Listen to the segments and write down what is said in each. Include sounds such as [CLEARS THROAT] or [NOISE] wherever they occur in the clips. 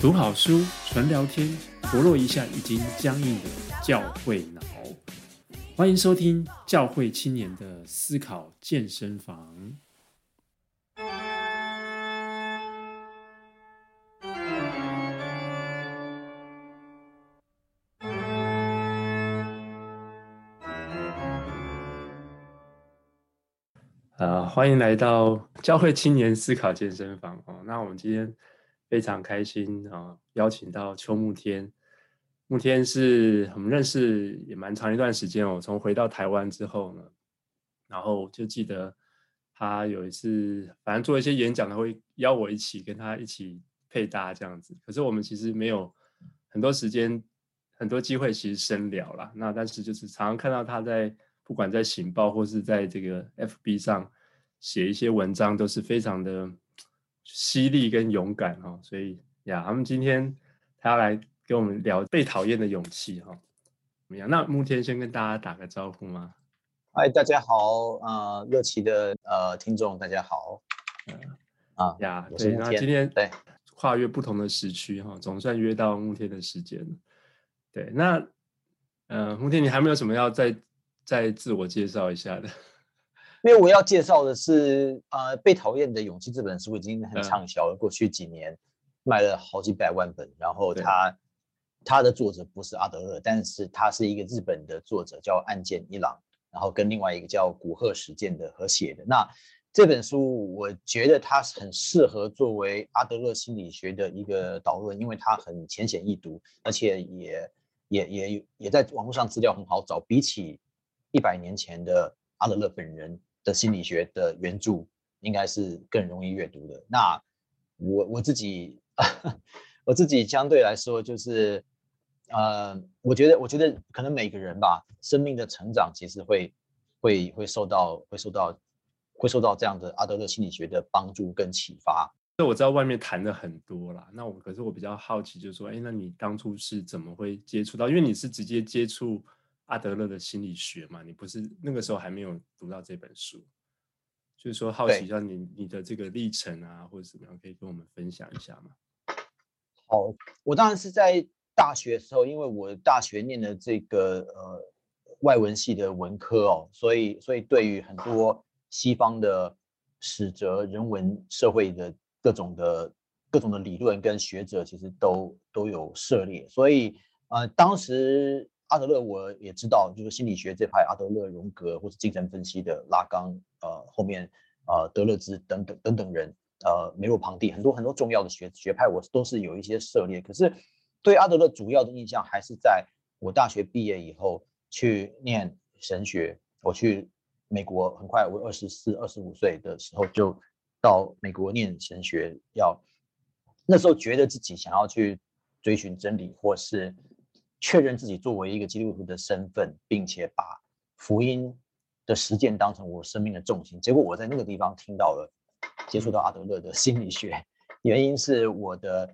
读好书，纯聊天，活络一下已经僵硬的教会脑。欢迎收听教会青年的思考健身房。啊，欢迎来到教会青年思考健身房哦。那我们今天非常开心啊，邀请到邱慕天。慕天是我们认识也蛮长一段时间哦。从回到台湾之后呢，然后就记得他有一次，反正做一些演讲，他会邀我一起跟他一起配搭这样子。可是我们其实没有很多时间、很多机会，其实深聊啦。那但是就是常常看到他在。不管在《醒报》或是在这个 FB 上写一些文章，都是非常的犀利跟勇敢哈。所以呀，他们今天他要来跟我们聊被讨厌的勇气哈。怎么样？那慕天先跟大家打个招呼吗？嗨，大家好，呃，热情的呃听众大家好。嗯啊呀，对，那今天对跨越不同的时区哈，总算约到慕天的时间。对，那呃，慕天，你还没有什么要再？再自我介绍一下的，因为我要介绍的是，呃，《被讨厌的勇气》这本书已经很畅销了，过去几年卖了好几百万本。然后他他的作者不是阿德勒，但是他是一个日本的作者，叫岸见一郎，然后跟另外一个叫古贺实践的合写的。那这本书我觉得它很适合作为阿德勒心理学的一个导论，因为它很浅显易读，而且也也也也在网络上资料很好找，比起。一百年前的阿德勒本人的心理学的原著，应该是更容易阅读的。那我我自己，[LAUGHS] 我自己相对来说就是，呃，我觉得我觉得可能每个人吧，生命的成长其实会会会受到会受到会受到这样的阿德勒心理学的帮助跟启发。那我知道外面谈的很多啦，那我可是我比较好奇，就是说，哎，那你当初是怎么会接触到？因为你是直接接触。阿德勒的心理学嘛，你不是那个时候还没有读到这本书，就是说好奇一下你你的这个历程啊，或者怎么样，可以跟我们分享一下吗？好，我当然是在大学的时候，因为我大学念的这个呃外文系的文科哦，所以所以对于很多西方的史哲、人文、社会的各种的各种的理论跟学者，其实都都有涉猎，所以呃当时。阿德勒我也知道，就是心理学这派，阿德勒、荣格或者精神分析的拉冈，呃，后面呃德勒兹等等等等人，呃梅洛庞蒂，很多很多重要的学学派，我都是有一些涉猎。可是对阿德勒主要的印象还是在我大学毕业以后去念神学，我去美国，很快我二十四、二十五岁的时候就到美国念神学，要那时候觉得自己想要去追寻真理，或是。确认自己作为一个基督徒的身份，并且把福音的实践当成我生命的重心。结果我在那个地方听到了，接触到阿德勒的心理学。原因是我的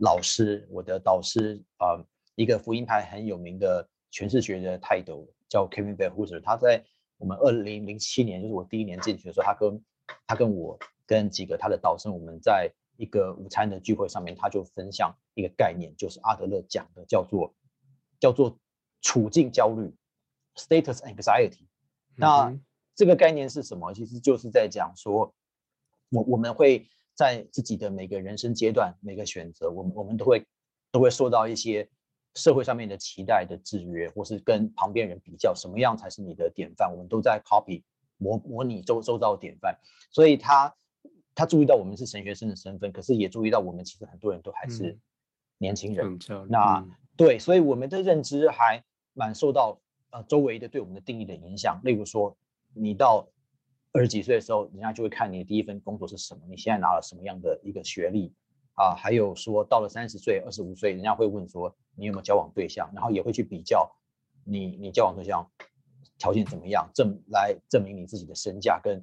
老师，我的导师啊、呃，一个福音派很有名的诠释学的泰斗，叫 Kevin Vanhoozer。他在我们二零零七年，就是我第一年进去的时候，他跟他跟我跟几个他的导师，我们在一个午餐的聚会上面，他就分享一个概念，就是阿德勒讲的，叫做。叫做处境焦虑 （status anxiety）。那这个概念是什么？其实就是在讲说，我我们会在自己的每个人生阶段、每个选择，我们我们都会都会受到一些社会上面的期待的制约，或是跟旁边人比较，什么样才是你的典范？我们都在 copy 模模拟周周遭的典范。所以他他注意到我们是神学生的身份，可是也注意到我们其实很多人都还是年轻人。嗯、那、嗯对，所以我们的认知还蛮受到呃周围的对我们的定义的影响。例如说，你到二十几岁的时候，人家就会看你第一份工作是什么，你现在拿了什么样的一个学历啊？还有说到了三十岁、二十五岁，人家会问说你有没有交往对象，然后也会去比较你你交往对象条件怎么样，证来证明你自己的身价跟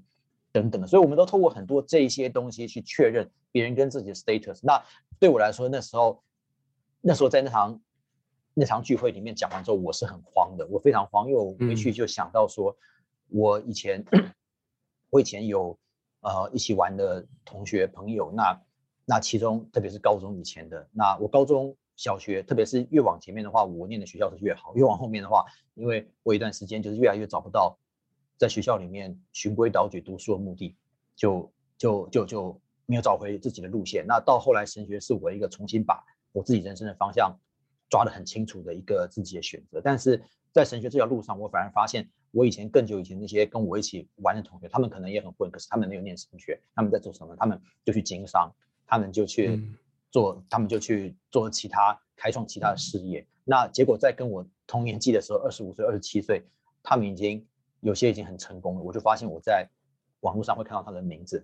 等等的。所以我们都透过很多这些东西去确认别人跟自己的 status。那对我来说，那时候那时候在那堂。那场聚会里面讲完之后，我是很慌的，我非常慌，因为我回去就想到说，我以前，[CLEARS THROAT] 我以前有呃一起玩的同学朋友，那那其中特别是高中以前的，那我高中小学，特别是越往前面的话，我念的学校是越好；越往后面的话，因为我一段时间就是越来越找不到在学校里面循规蹈矩读书的目的，就就就就没有找回自己的路线。那到后来神学是我一个重新把我自己人生的方向抓得很清楚的一个自己的选择。但是在神学这条路上，我反而发现我以前更久以前那些跟我一起玩的同学，他们可能也很混，可是他们没有念神学，他们在做什么？他们就去经商。他们就去做，嗯、他们就去做其他，开创其他的事业。那结果在跟我同年纪的时候，二十五岁、二十七岁，他们已经有些已经很成功了。我就发现我在网络上会看到他的名字，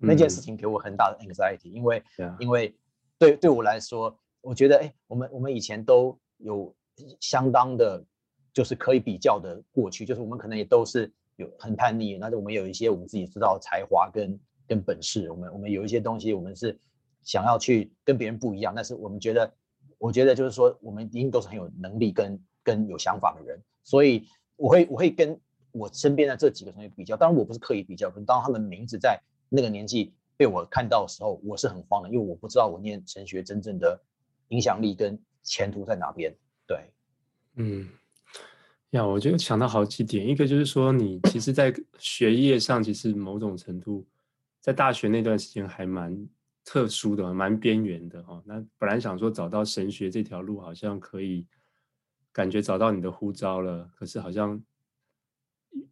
嗯、那件事情给我很大的 anxiety，因为、嗯、因为对对我来说，我觉得哎，我们我们以前都有相当的，就是可以比较的过去，就是我们可能也都是有很叛逆，那我们有一些我们自己知道才华跟。跟本事，我们我们有一些东西，我们是想要去跟别人不一样，但是我们觉得，我觉得就是说，我们一定都是很有能力跟跟有想法的人，所以我会我会跟我身边的这几个同学比较，当然我不是刻意比较，当他们名字在那个年纪被我看到的时候，我是很慌的，因为我不知道我念神学真正的影响力跟前途在哪边。对，嗯，呀，我就想到好几点，一个就是说，你其实，在学业上，其实某种程度。在大学那段时间还蛮特殊的，蛮边缘的哈。那本来想说找到神学这条路，好像可以感觉找到你的呼召了。可是好像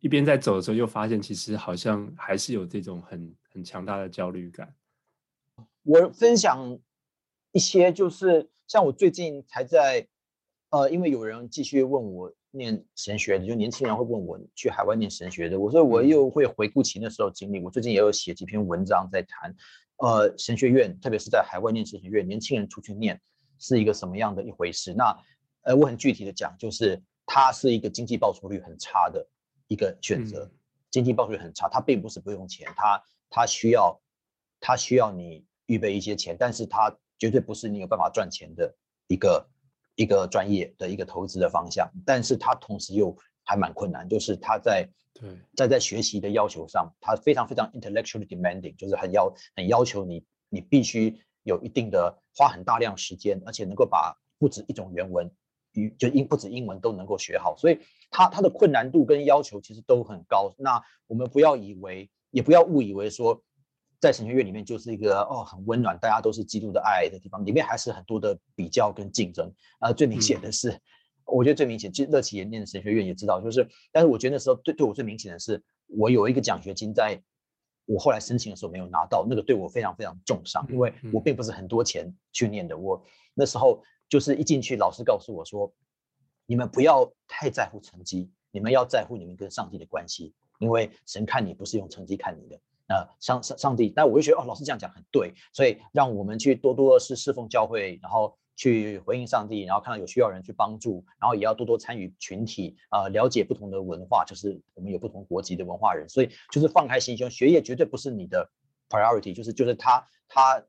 一边在走的时候，又发现其实好像还是有这种很很强大的焦虑感。我分享一些，就是像我最近才在呃，因为有人继续问我。念神学的，就年轻人会问我去海外念神学的，我说我又会回顾起那时候经历。我最近也有写几篇文章在谈，呃，神学院，特别是在海外念神学院，年轻人出去念是一个什么样的一回事？那，呃，我很具体的讲，就是它是一个经济报酬率很差的一个选择，嗯、经济报酬率很差，它并不是不用钱，它它需要它需要你预备一些钱，但是它绝对不是你有办法赚钱的一个。一个专业的一个投资的方向，但是它同时又还蛮困难，就是它在对在在学习的要求上，它非常非常 intellectually demanding，就是很要很要求你，你必须有一定的花很大量时间，而且能够把不止一种原文，语就英不止英文都能够学好，所以它它的困难度跟要求其实都很高。那我们不要以为，也不要误以为说。在神学院里面就是一个哦很温暖，大家都是基督的爱的地方，里面还是很多的比较跟竞争。啊、呃，最明显的是，嗯、我觉得最明显，其实乐琪也念神学院也知道，就是，但是我觉得那时候对对我最明显的是，我有一个奖学金，在我后来申请的时候没有拿到，那个对我非常非常重伤，因为我并不是很多钱去念的，我那时候就是一进去，老师告诉我说，你们不要太在乎成绩，你们要在乎你们跟上帝的关系，因为神看你不是用成绩看你的。呃，上上上帝，但我就觉得哦，老师这样讲很对，所以让我们去多多是侍奉教会，然后去回应上帝，然后看到有需要人去帮助，然后也要多多参与群体，呃，了解不同的文化，就是我们有不同国籍的文化人，所以就是放开心胸，学业绝对不是你的 priority，就是就是他他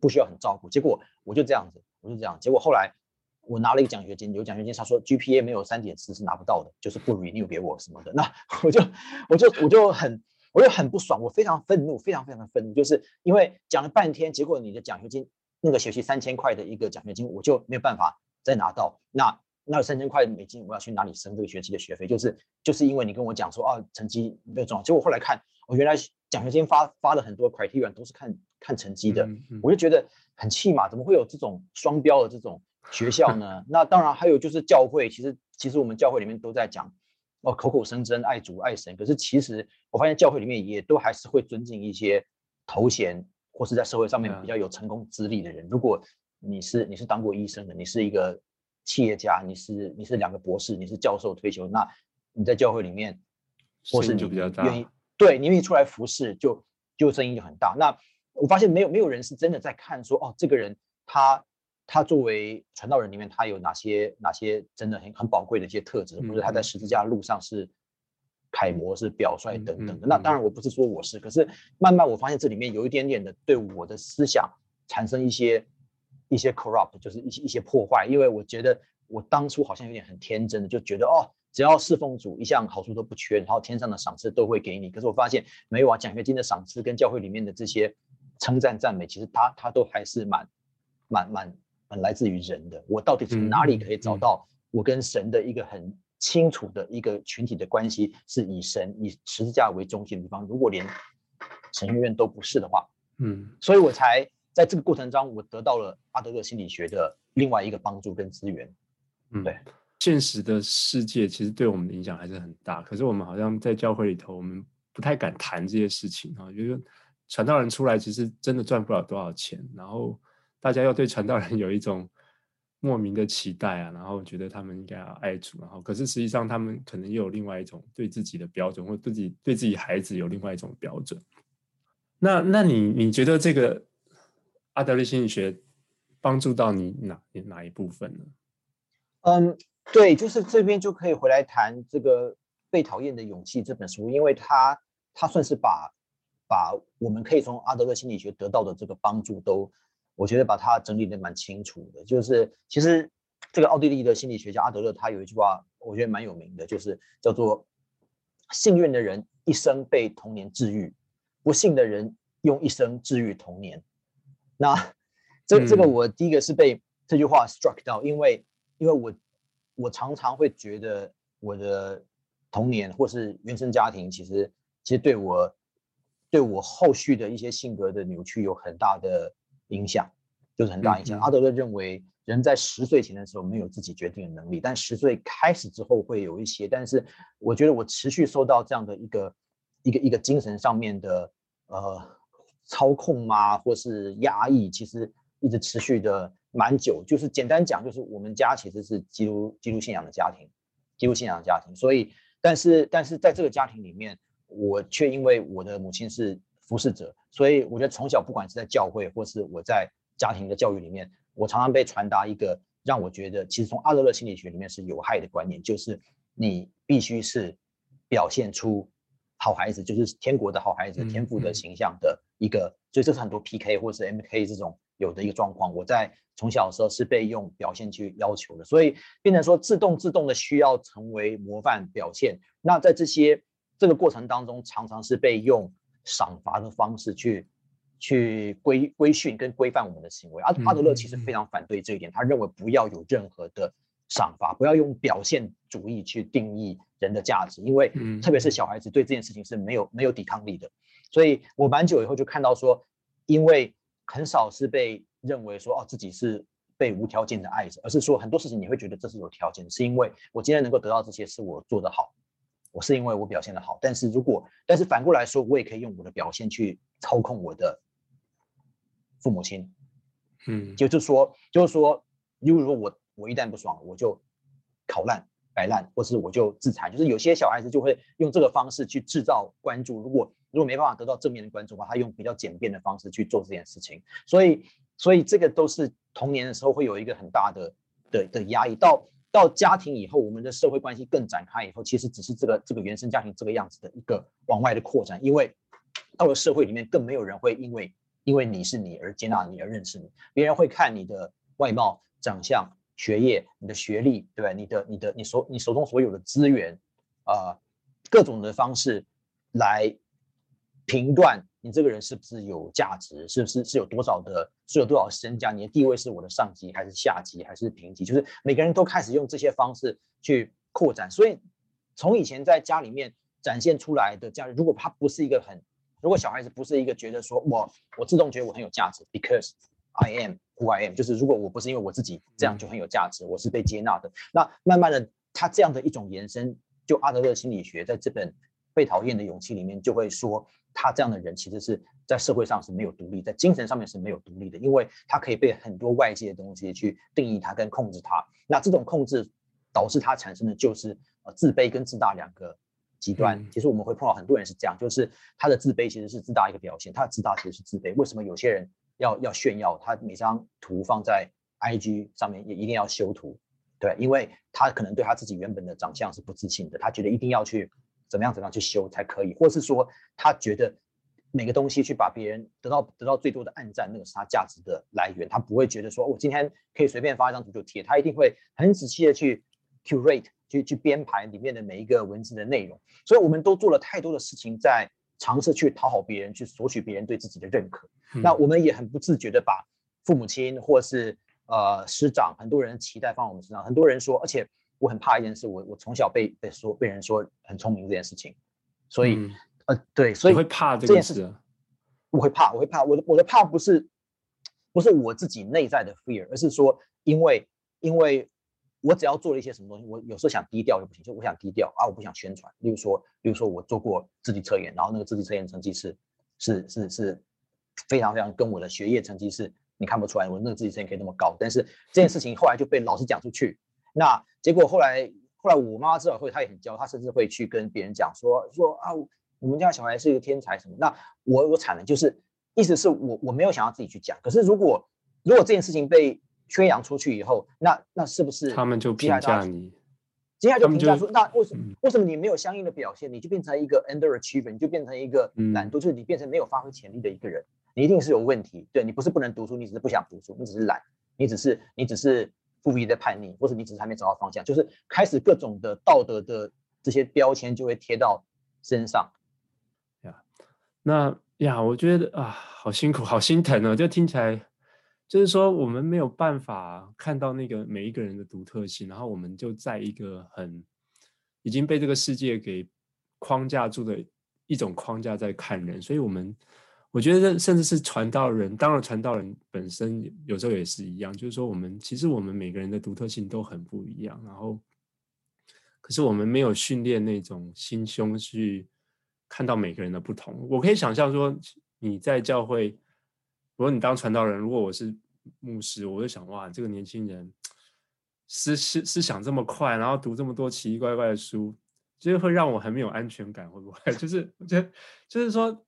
不需要很照顾。结果我就这样子，我就这样，结果后来我拿了一个奖学金，有奖学金，他说 GPA 没有三点四是拿不到的，就是不 renew 给我什么的，那 [LAUGHS] 我就我就我就很。我就很不爽，我非常愤怒，非常非常的愤怒，就是因为讲了半天，结果你的奖学金那个学期三千块的一个奖学金，我就没有办法再拿到。那那三千块美金，我要去哪里升这个学期的学费？就是就是因为你跟我讲说啊，成绩没有重要，结果后来看，我原来奖学金发发了很多 criteria 都是看看成绩的，我就觉得很气嘛，怎么会有这种双标的这种学校呢？[LAUGHS] 那当然还有就是教会，其实其实我们教会里面都在讲。哦，口口声声爱主爱神，可是其实我发现教会里面也都还是会尊敬一些头衔或是在社会上面比较有成功资历的人。如果你是你是当过医生的，你是一个企业家，你是你是两个博士，你是教授退休，那你在教会里面，或是你愿意对你愿意出来服侍，就就声音就很大。那我发现没有没有人是真的在看说哦，这个人他。他作为传道人里面，他有哪些哪些真的很很宝贵的一些特质，或者他在十字架路上是楷模、是表率等等的。那当然我不是说我是，可是慢慢我发现这里面有一点点的对我的思想产生一些一些 corrupt，就是一些一些破坏。因为我觉得我当初好像有点很天真的，就觉得哦，只要侍奉主，一项好处都不缺，然后天上的赏赐都会给你。可是我发现没有啊，奖学金的赏赐跟教会里面的这些称赞赞美，其实他他都还是蛮蛮蛮蛮来自于人的。我到底从哪里可以找到我跟神的一个很清楚的一个群体的关系，是以神以十字架为中心的地方？如果连神学院都不是的话，嗯，所以我才在这个过程中，我得到了阿德勒心理学的另外一个帮助跟资源。嗯，对，现实的世界其实对我们的影响还是很大，可是我们好像在教会里头，我们不太敢谈这些事情啊，就是传道人出来其实真的赚不了多少钱，然后大家又对传道人有一种莫名的期待啊，然后觉得他们应该要爱主，然后可是实际上他们可能又有另外一种对自己的标准，或自己对自己孩子有另外一种标准。那那你你觉得这个阿德勒心理学帮助到你哪哪一部分呢？嗯，对，就是这边就可以回来谈这个《被讨厌的勇气》这本书，因为它它算是把把我们可以从阿德勒心理学得到的这个帮助都，我觉得把它整理的蛮清楚的。就是其实这个奥地利的心理学家阿德勒他有一句话，我觉得蛮有名的，就是叫做“幸运的人一生被童年治愈”。不幸的人用一生治愈童年，那 [LAUGHS] 这这个我第一个是被这句话 struck 到，因为因为我我常常会觉得我的童年或是原生家庭，其实其实对我对我后续的一些性格的扭曲有很大的影响，就是很大影响。阿德勒认为人在十岁前的时候没有自己决定的能力，但十岁开始之后会有一些。但是我觉得我持续受到这样的一个。一个一个精神上面的呃操控啊，或是压抑，其实一直持续的蛮久。就是简单讲，就是我们家其实是基督基督信仰的家庭，基督信仰的家庭。所以，但是但是在这个家庭里面，我却因为我的母亲是服侍者，所以我觉得从小不管是在教会或是我在家庭的教育里面，我常常被传达一个让我觉得，其实从阿德勒心理学里面是有害的观念，就是你必须是表现出。好孩子就是天国的好孩子，天赋的形象的一个，嗯嗯、所以这是很多 PK 或是 MK 这种有的一个状况。我在从小的时候是被用表现去要求的，所以变成说自动自动的需要成为模范表现。那在这些这个过程当中，常常是被用赏罚的方式去去规规训跟规范我们的行为。阿阿德勒其实非常反对这一点，他认为不要有任何的。赏罚，不要用表现主义去定义人的价值，因为特别是小孩子对这件事情是没有没有抵抗力的。所以我蛮久以后就看到说，因为很少是被认为说哦自己是被无条件的爱着，而是说很多事情你会觉得这是有条件，是因为我今天能够得到这些是我做得好，我是因为我表现的好。但是如果但是反过来说，我也可以用我的表现去操控我的父母亲，嗯，就是说就是说，如果我。我一旦不爽，我就烤烂、摆烂，或是我就自残。就是有些小孩子就会用这个方式去制造关注。如果如果没办法得到正面的关注的话，他用比较简便的方式去做这件事情。所以，所以这个都是童年的时候会有一个很大的的的压抑。到到家庭以后，我们的社会关系更展开以后，其实只是这个这个原生家庭这个样子的一个往外的扩展。因为到了社会里面，更没有人会因为因为你是你而接纳你而认识你，别人会看你的外貌、长相。学业、你的学历，对吧？你的、你的、你手、你手中所有的资源，啊、各种的方式来评断你这个人是不是有价值，是不是是有多少的，是有多少身价？你的地位是我的上级还是下级还是平级？就是每个人都开始用这些方式去扩展。所以从以前在家里面展现出来的价值，如果他不是一个很，如果小孩子不是一个觉得说我我自动觉得我很有价值，because I am。Who I am，就是如果我不是因为我自己这样就很有价值，我是被接纳的。那慢慢的，他这样的一种延伸，就阿德勒心理学在这本《被讨厌的勇气》里面就会说，他这样的人其实是在社会上是没有独立，在精神上面是没有独立的，因为他可以被很多外界的东西去定义他跟控制他。那这种控制导致他产生的就是呃自卑跟自大两个极端。其实我们会碰到很多人是这样，就是他的自卑其实是自大一个表现，他的自大其实是自卑。为什么有些人？要要炫耀，他每张图放在 IG 上面也一定要修图，对，因为他可能对他自己原本的长相是不自信的，他觉得一定要去怎么样怎么样去修才可以，或是说他觉得每个东西去把别人得到得到最多的暗赞，那个是他价值的来源，他不会觉得说我今天可以随便发一张图就贴，他一定会很仔细的去 curate 去去编排里面的每一个文字的内容，所以我们都做了太多的事情在尝试去讨好别人，去索取别人对自己的认可。嗯、那我们也很不自觉的把父母亲或是呃师长很多人期待放在我们身上。很多人说，而且我很怕一件事，我我从小被被说被人说很聪明这件事情，所以、嗯、呃对，所以会怕这件事、啊。我会怕，我会怕。我的我的怕不是不是我自己内在的 fear，而是说因为因为。我只要做了一些什么东西，我有时候想低调就不行，就我想低调啊，我不想宣传。例如说，例如说我做过智力测验，然后那个智力测验成绩是是是是非常非常跟我的学业成绩是你看不出来，我那个自己测验可以那么高。但是这件事情后来就被老师讲出去，那结果后来后来我妈妈知道会，她也很骄傲，她甚至会去跟别人讲说说啊，我们家小孩是一个天才什么。那我我惨了，就是意思是我我没有想要自己去讲，可是如果如果这件事情被宣扬出去以后，那那是不是他们就评价你？接下来就评价说，那为什么、嗯、为什么你没有相应的表现，你就变成一个 underachiever，你就变成一个懒惰，嗯、就是你变成没有发挥潜力的一个人，你一定是有问题。对，你不是不能读书，你只是不想读书，你只是懒，你只是你只是故意的叛逆，或是你只是还没找到方向，就是开始各种的道德的这些标签就会贴到身上。呀，那呀，我觉得啊，好辛苦，好心疼哦，就听起来。就是说，我们没有办法看到那个每一个人的独特性，然后我们就在一个很已经被这个世界给框架住的一种框架在看人，所以我们我觉得甚至是传道人，当然传道人本身有时候也是一样，就是说我们其实我们每个人的独特性都很不一样，然后可是我们没有训练那种心胸去看到每个人的不同。我可以想象说你在教会，如果你当传道人，如果我是。牧师，我就想哇，这个年轻人思思思想这么快，然后读这么多奇奇怪怪的书，就是会让我很没有安全感，会不会？[LAUGHS] 就是我觉得，就是说，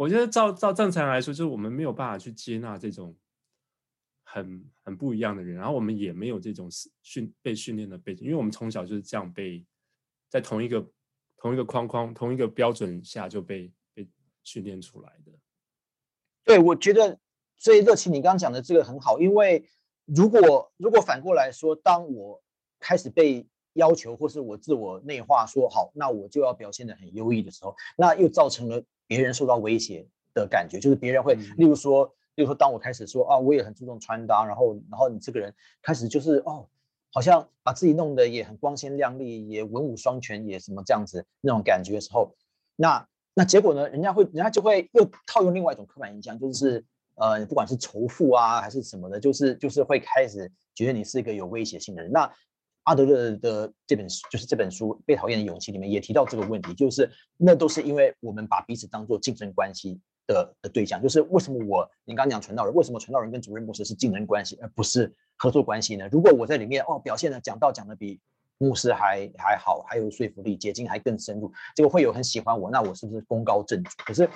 我觉得照照正常来说，就是我们没有办法去接纳这种很很不一样的人，然后我们也没有这种训被训练的背景，因为我们从小就是这样被在同一个同一个框框、同一个标准下就被被训练出来的。对，我觉得。所以热情，你刚刚讲的这个很好，因为如果如果反过来说，当我开始被要求，或是我自我内化说好，那我就要表现得很优异的时候，那又造成了别人受到威胁的感觉，就是别人会，例如说，例如说，当我开始说啊，我也很注重穿搭，然后然后你这个人开始就是哦，好像把自己弄得也很光鲜亮丽，也文武双全，也什么这样子那种感觉的时候，那那结果呢，人家会人家就会又套用另外一种刻板印象，就是。呃，不管是仇富啊，还是什么的，就是就是会开始觉得你是一个有威胁性的人。那阿德勒的这本书，就是这本书《被讨厌的勇气》里面也提到这个问题，就是那都是因为我们把彼此当做竞争关系的的对象。就是为什么我，你刚刚讲传道人，为什么传道人跟主任牧师是竞争关系，而不是合作关系呢？如果我在里面哦表现的讲道讲的比牧师还还好，还有说服力，解经还更深入，结果会有很喜欢我，那我是不是功高震主？可是。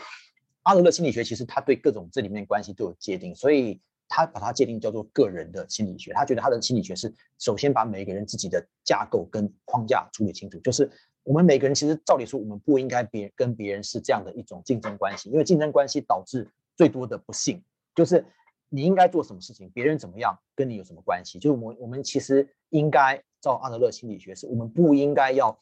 阿德勒心理学其实他对各种这里面关系都有界定，所以他把它界定叫做个人的心理学。他觉得他的心理学是首先把每一个人自己的架构跟框架处理清楚，就是我们每个人其实照理说我们不应该别跟别人是这样的一种竞争关系，因为竞争关系导致最多的不幸就是你应该做什么事情，别人怎么样跟你有什么关系？就是我我们其实应该照阿德勒心理学是我们不应该要。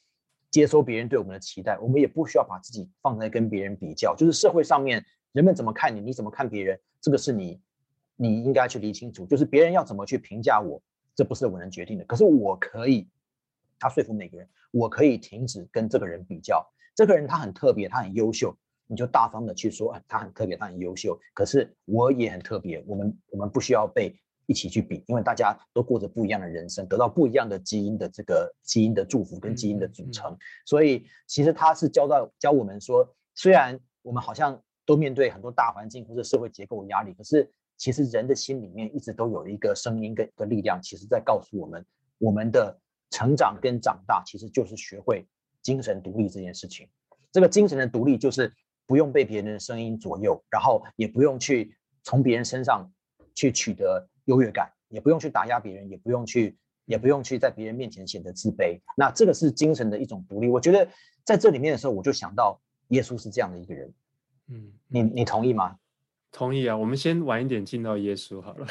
接收别人对我们的期待，我们也不需要把自己放在跟别人比较。就是社会上面人们怎么看你，你怎么看别人，这个是你你应该去理清楚。就是别人要怎么去评价我，这不是我能决定的。可是我可以，他说服每个人，我可以停止跟这个人比较。这个人他很特别，他很优秀，你就大方的去说，他很特别，他很优秀。可是我也很特别，我们我们不需要被。一起去比，因为大家都过着不一样的人生，得到不一样的基因的这个基因的祝福跟基因的组成，所以其实他是教到教我们说，虽然我们好像都面对很多大环境或者社会结构的压力，可是其实人的心里面一直都有一个声音跟一个力量，其实在告诉我们，我们的成长跟长大其实就是学会精神独立这件事情。这个精神的独立就是不用被别人的声音左右，然后也不用去从别人身上去取得。优越感，也不用去打压别人，也不用去，也不用去在别人面前显得自卑。那这个是精神的一种独立。我觉得在这里面的时候，我就想到耶稣是这样的一个人。嗯，你你同意吗？同意啊。我们先晚一点进到耶稣好了。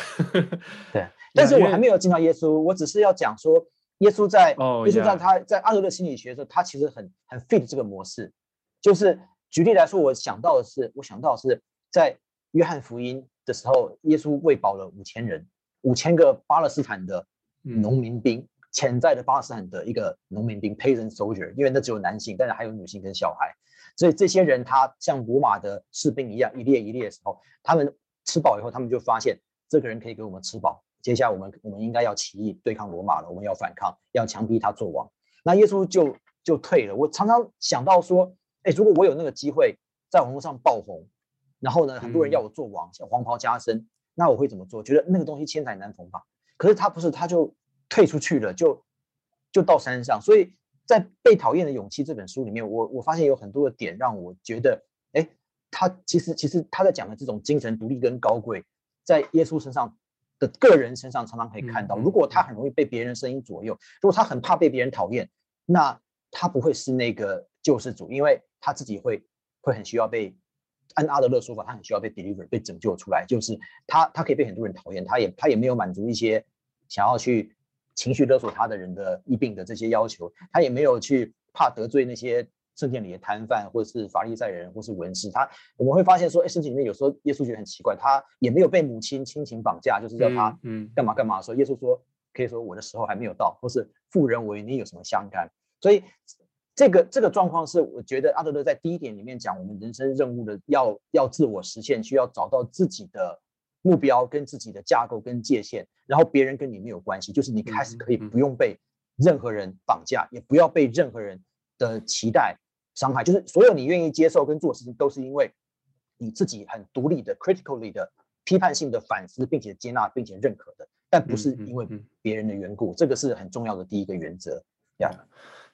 对，[LAUGHS] 但是我还没有进到耶稣，我只是要讲说，耶稣在，哦，耶稣在他在阿德勒心理学的时候，他其实很很 fit 这个模式，就是举例来说，我想到的是，我想到的是在约翰福音的时候，耶稣喂饱了五千人，五千个巴勒斯坦的农民兵，潜在的巴勒斯坦的一个农民兵 （peasant soldier），因为那只有男性，但是还有女性跟小孩，所以这些人他像罗马的士兵一样一列一列的时候，他们吃饱以后，他们就发现这个人可以给我们吃饱，接下来我们我们应该要起义对抗罗马了，我们要反抗，要强逼他做王。那耶稣就就退了。我常常想到说，哎，如果我有那个机会在网络上爆红，然后呢，很多人要我做王，像黄袍加身，那我会怎么做？觉得那个东西千载难逢吧。可是他不是，他就退出去了，就就到山上。所以在《被讨厌的勇气》这本书里面，我我发现有很多的点让我觉得，哎，他其实其实他在讲的这种精神独立跟高贵，在耶稣身上的个人身上常常可以看到。如果他很容易被别人声音左右，如果他很怕被别人讨厌，那他不会是那个救世主，因为他自己会会很需要被。按阿德勒说法，他很需要被 deliver 被拯救出来，就是他他可以被很多人讨厌，他也他也没有满足一些想要去情绪勒索他的人的疫病的这些要求，他也没有去怕得罪那些圣殿里的摊贩或者是法利赛人或是文士。他我们会发现说，哎，圣经里面有时候耶稣觉得很奇怪，他也没有被母亲亲情绑架，就是叫他嗯干嘛干嘛说。耶稣说可以说我的时候还没有到，或是妇人我与你有什么相干？所以。这个这个状况是，我觉得阿德勒在第一点里面讲，我们人生任务的要要自我实现，需要找到自己的目标跟自己的架构跟界限，然后别人跟你没有关系，就是你开始可以不用被任何人绑架，也不要被任何人的期待伤害，就是所有你愿意接受跟做事情，都是因为你自己很独立的、critically 的、批判性的反思，并且接纳并且认可的，但不是因为别人的缘故，这个是很重要的第一个原则呀。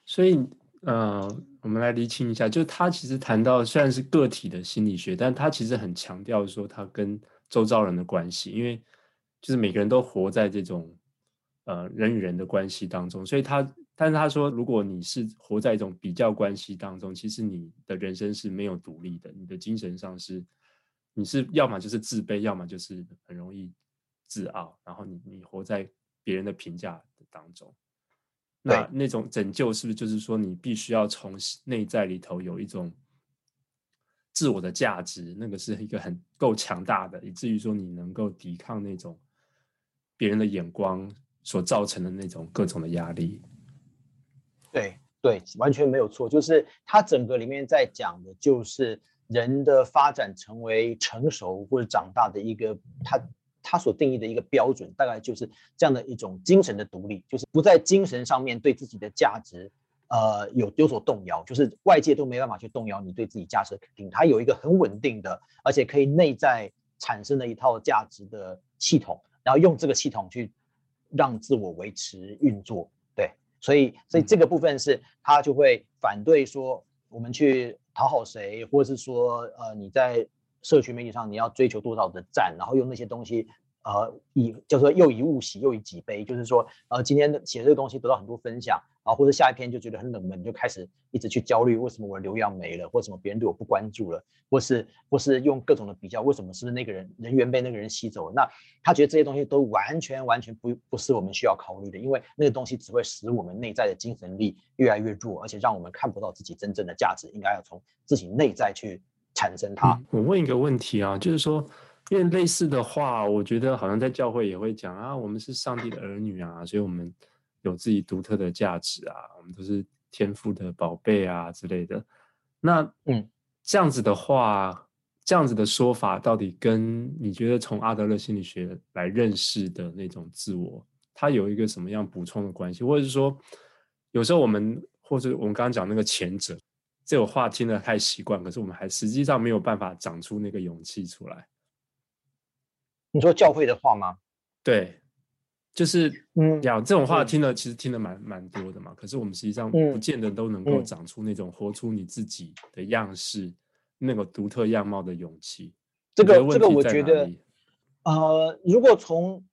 所以。呃，我们来厘清一下，就是他其实谈到虽然是个体的心理学，但他其实很强调说他跟周遭人的关系，因为就是每个人都活在这种呃人与人的关系当中，所以他但是他说，如果你是活在一种比较关系当中，其实你的人生是没有独立的，你的精神上是你是要么就是自卑，要么就是很容易自傲，然后你你活在别人的评价的当中。那那种拯救是不是就是说，你必须要从内在里头有一种自我的价值，那个是一个很够强大的，以至于说你能够抵抗那种别人的眼光所造成的那种各种的压力。对对，完全没有错，就是它整个里面在讲的就是人的发展成为成熟或者长大的一个他。他所定义的一个标准，大概就是这样的一种精神的独立，就是不在精神上面对自己的价值，呃，有有所动摇，就是外界都没办法去动摇你对自己价值的肯定。它有一个很稳定的，而且可以内在产生的一套价值的系统，然后用这个系统去让自我维持运作。对，所以所以这个部分是他就会反对说我们去讨好谁，或者是说呃你在。社群媒体上，你要追求多少的赞，然后用那些东西，呃，以叫做又以物喜，又以己悲，就是说，呃，今天写这个东西得到很多分享啊，或者下一篇就觉得很冷门，就开始一直去焦虑，为什么我的流量没了，或什么别人对我不关注了，或是或是用各种的比较，为什么是不是那个人人缘被那个人吸走了？那他觉得这些东西都完全完全不不是我们需要考虑的，因为那个东西只会使我们内在的精神力越来越弱，而且让我们看不到自己真正的价值，应该要从自己内在去。产生它、我问一个问题啊，就是说，因为类似的话，我觉得好像在教会也会讲啊，我们是上帝的儿女啊，所以我们有自己独特的价值啊，我们都是天赋的宝贝啊之类的。那嗯，这样子的话，这样子的说法，到底跟你觉得从阿德勒心理学来认识的那种自我，它有一个什么样补充的关系？或者是说，有时候我们或者我们刚刚讲那个前者。这种话听得太习惯，可是我们还实际上没有办法长出那个勇气出来。你说教会的话吗？对，就是嗯，讲这种话听了，其实听得蛮蛮多的嘛。可是我们实际上不见得都能够长出那种活出你自己的样式、那个独特样貌的勇气。这个这个，我觉得，呃，如果从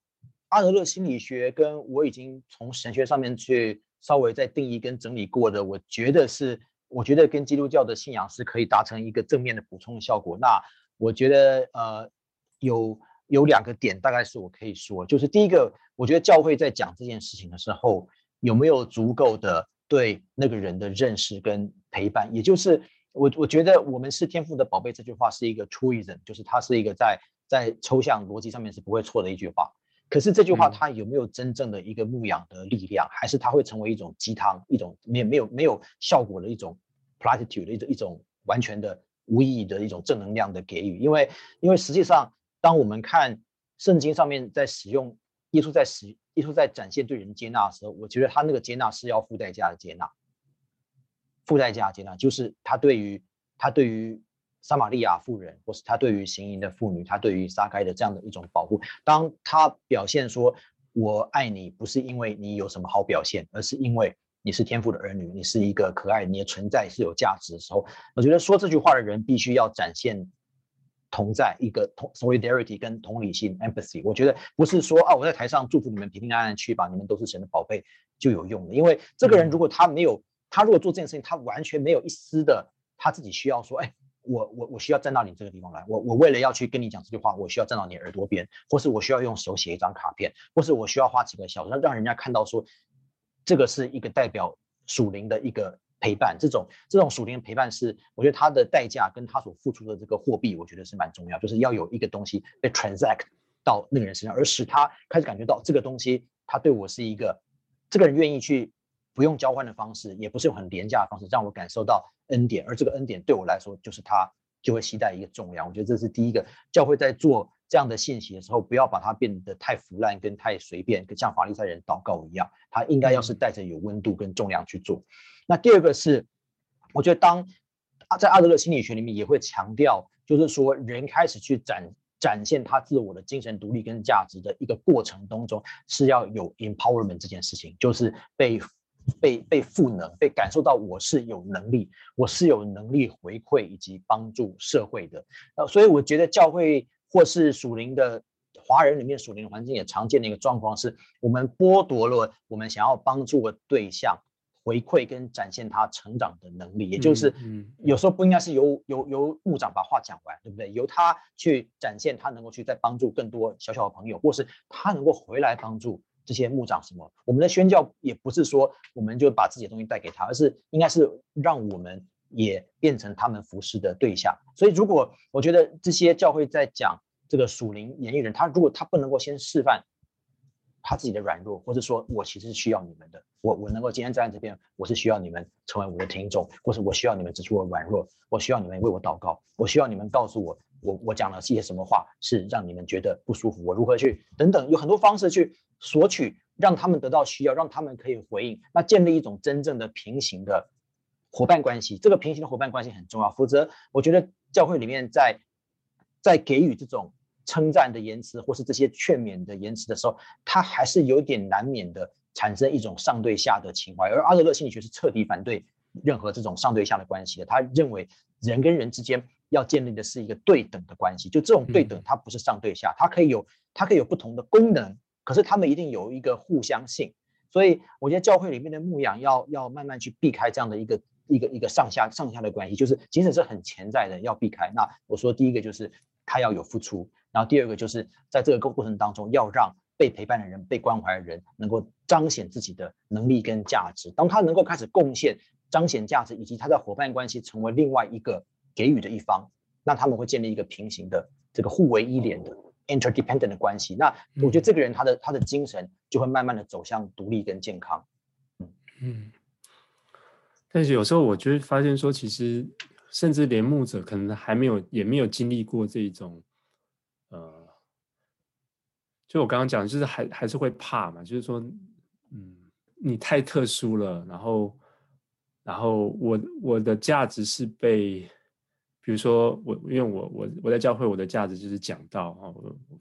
阿德勒心理学跟我已经从神学上面去稍微再定义跟整理过的，我觉得是。我觉得跟基督教的信仰是可以达成一个正面的补充的效果。那我觉得呃有有两个点，大概是我可以说，就是第一个，我觉得教会在讲这件事情的时候，有没有足够的对那个人的认识跟陪伴，也就是我我觉得我们是天赋的宝贝这句话是一个 truism，就是它是一个在在抽象逻辑上面是不会错的一句话。可是这句话它有没有真正的一个牧养的力量，嗯、还是它会成为一种鸡汤，一种没没有没有效果的一种 platitude 的一种一种完全的无意义的一种正能量的给予？因为因为实际上，当我们看圣经上面在使用耶稣在使耶稣在展现对人接纳的时候，我觉得他那个接纳是要付代价的接纳，付代价的接纳就是他对于他对于。撒玛利亚妇人，或是他对于行淫的妇女，他对于撒该的这样的一种保护。当他表现说“我爱你”，不是因为你有什么好表现，而是因为你是天父的儿女，你是一个可爱，你的存在是有价值的时候，我觉得说这句话的人必须要展现同在，一个同 solidarity 跟同理心 empathy。我觉得不是说啊，我在台上祝福你们平平安安去吧，你们都是神的宝贝就有用的。因为这个人如果他没有，他如果做这件事情，他完全没有一丝的他自己需要说，哎。我我我需要站到你这个地方来，我我为了要去跟你讲这句话，我需要站到你耳朵边，或是我需要用手写一张卡片，或是我需要花几个小时让人家看到说，这个是一个代表属灵的一个陪伴，这种这种属灵的陪伴是，我觉得它的代价跟他所付出的这个货币，我觉得是蛮重要，就是要有一个东西被 transact 到那个人身上，而使他开始感觉到这个东西，他对我是一个，这个人愿意去。不用交换的方式，也不是用很廉价的方式，让我感受到恩典，而这个恩典对我来说，就是他就会期待一个重量。我觉得这是第一个，教会在做这样的信息的时候，不要把它变得太腐烂跟太随便，跟像法利赛人祷告一样，他应该要是带着有温度跟重量去做。那第二个是，我觉得当在阿德勒心理学里面也会强调，就是说人开始去展展现他自我的精神独立跟价值的一个过程当中，是要有 empowerment 这件事情，就是被。被被赋能，被感受到我是有能力，我是有能力回馈以及帮助社会的。呃，所以我觉得教会或是属灵的华人里面属灵环境也常见的一个状况是，我们剥夺了我们想要帮助的对象回馈跟展现他成长的能力，也就是有时候不应该是由由由牧长把话讲完，对不对？由他去展现他能够去再帮助更多小小的朋友，或是他能够回来帮助。这些牧长什么？我们的宣教也不是说我们就把自己的东西带给他，而是应该是让我们也变成他们服侍的对象。所以，如果我觉得这些教会在讲这个属灵演艺人，他如果他不能够先示范他自己的软弱，或者说我其实是需要你们的，我我能够今天站在这边，我是需要你们成为我的听众，或是我需要你们指出我软弱，我需要你们为我祷告，我需要你们告诉我。我我讲了些什么话是让你们觉得不舒服？我如何去等等，有很多方式去索取，让他们得到需要，让他们可以回应，那建立一种真正的平行的伙伴关系。这个平行的伙伴关系很重要，否则我觉得教会里面在在给予这种称赞的言辞或是这些劝勉的言辞的时候，他还是有点难免的产生一种上对下的情怀。而阿德勒心理学是彻底反对任何这种上对下的关系的，他认为人跟人之间。要建立的是一个对等的关系，就这种对等，它不是上对下，它可以有它可以有不同的功能，可是他们一定有一个互相性。所以我觉得教会里面的牧养要要慢慢去避开这样的一个一个一个上下上下的关系，就是即使是很潜在的要避开。那我说第一个就是他要有付出，然后第二个就是在这个过程当中要让被陪伴的人、被关怀的人能够彰显自己的能力跟价值。当他能够开始贡献、彰显价值，以及他的伙伴关系成为另外一个。给予的一方，那他们会建立一个平行的这个互为依恋的 interdependent 的关系。那我觉得这个人他的他的精神就会慢慢的走向独立跟健康。嗯嗯。但是有时候我就会发现说，其实甚至连牧者可能还没有也没有经历过这种，呃，就我刚刚讲，就是还还是会怕嘛，就是说，嗯，你太特殊了，然后然后我我的价值是被。比如说我，因为我我我在教会，我的价值就是讲道啊，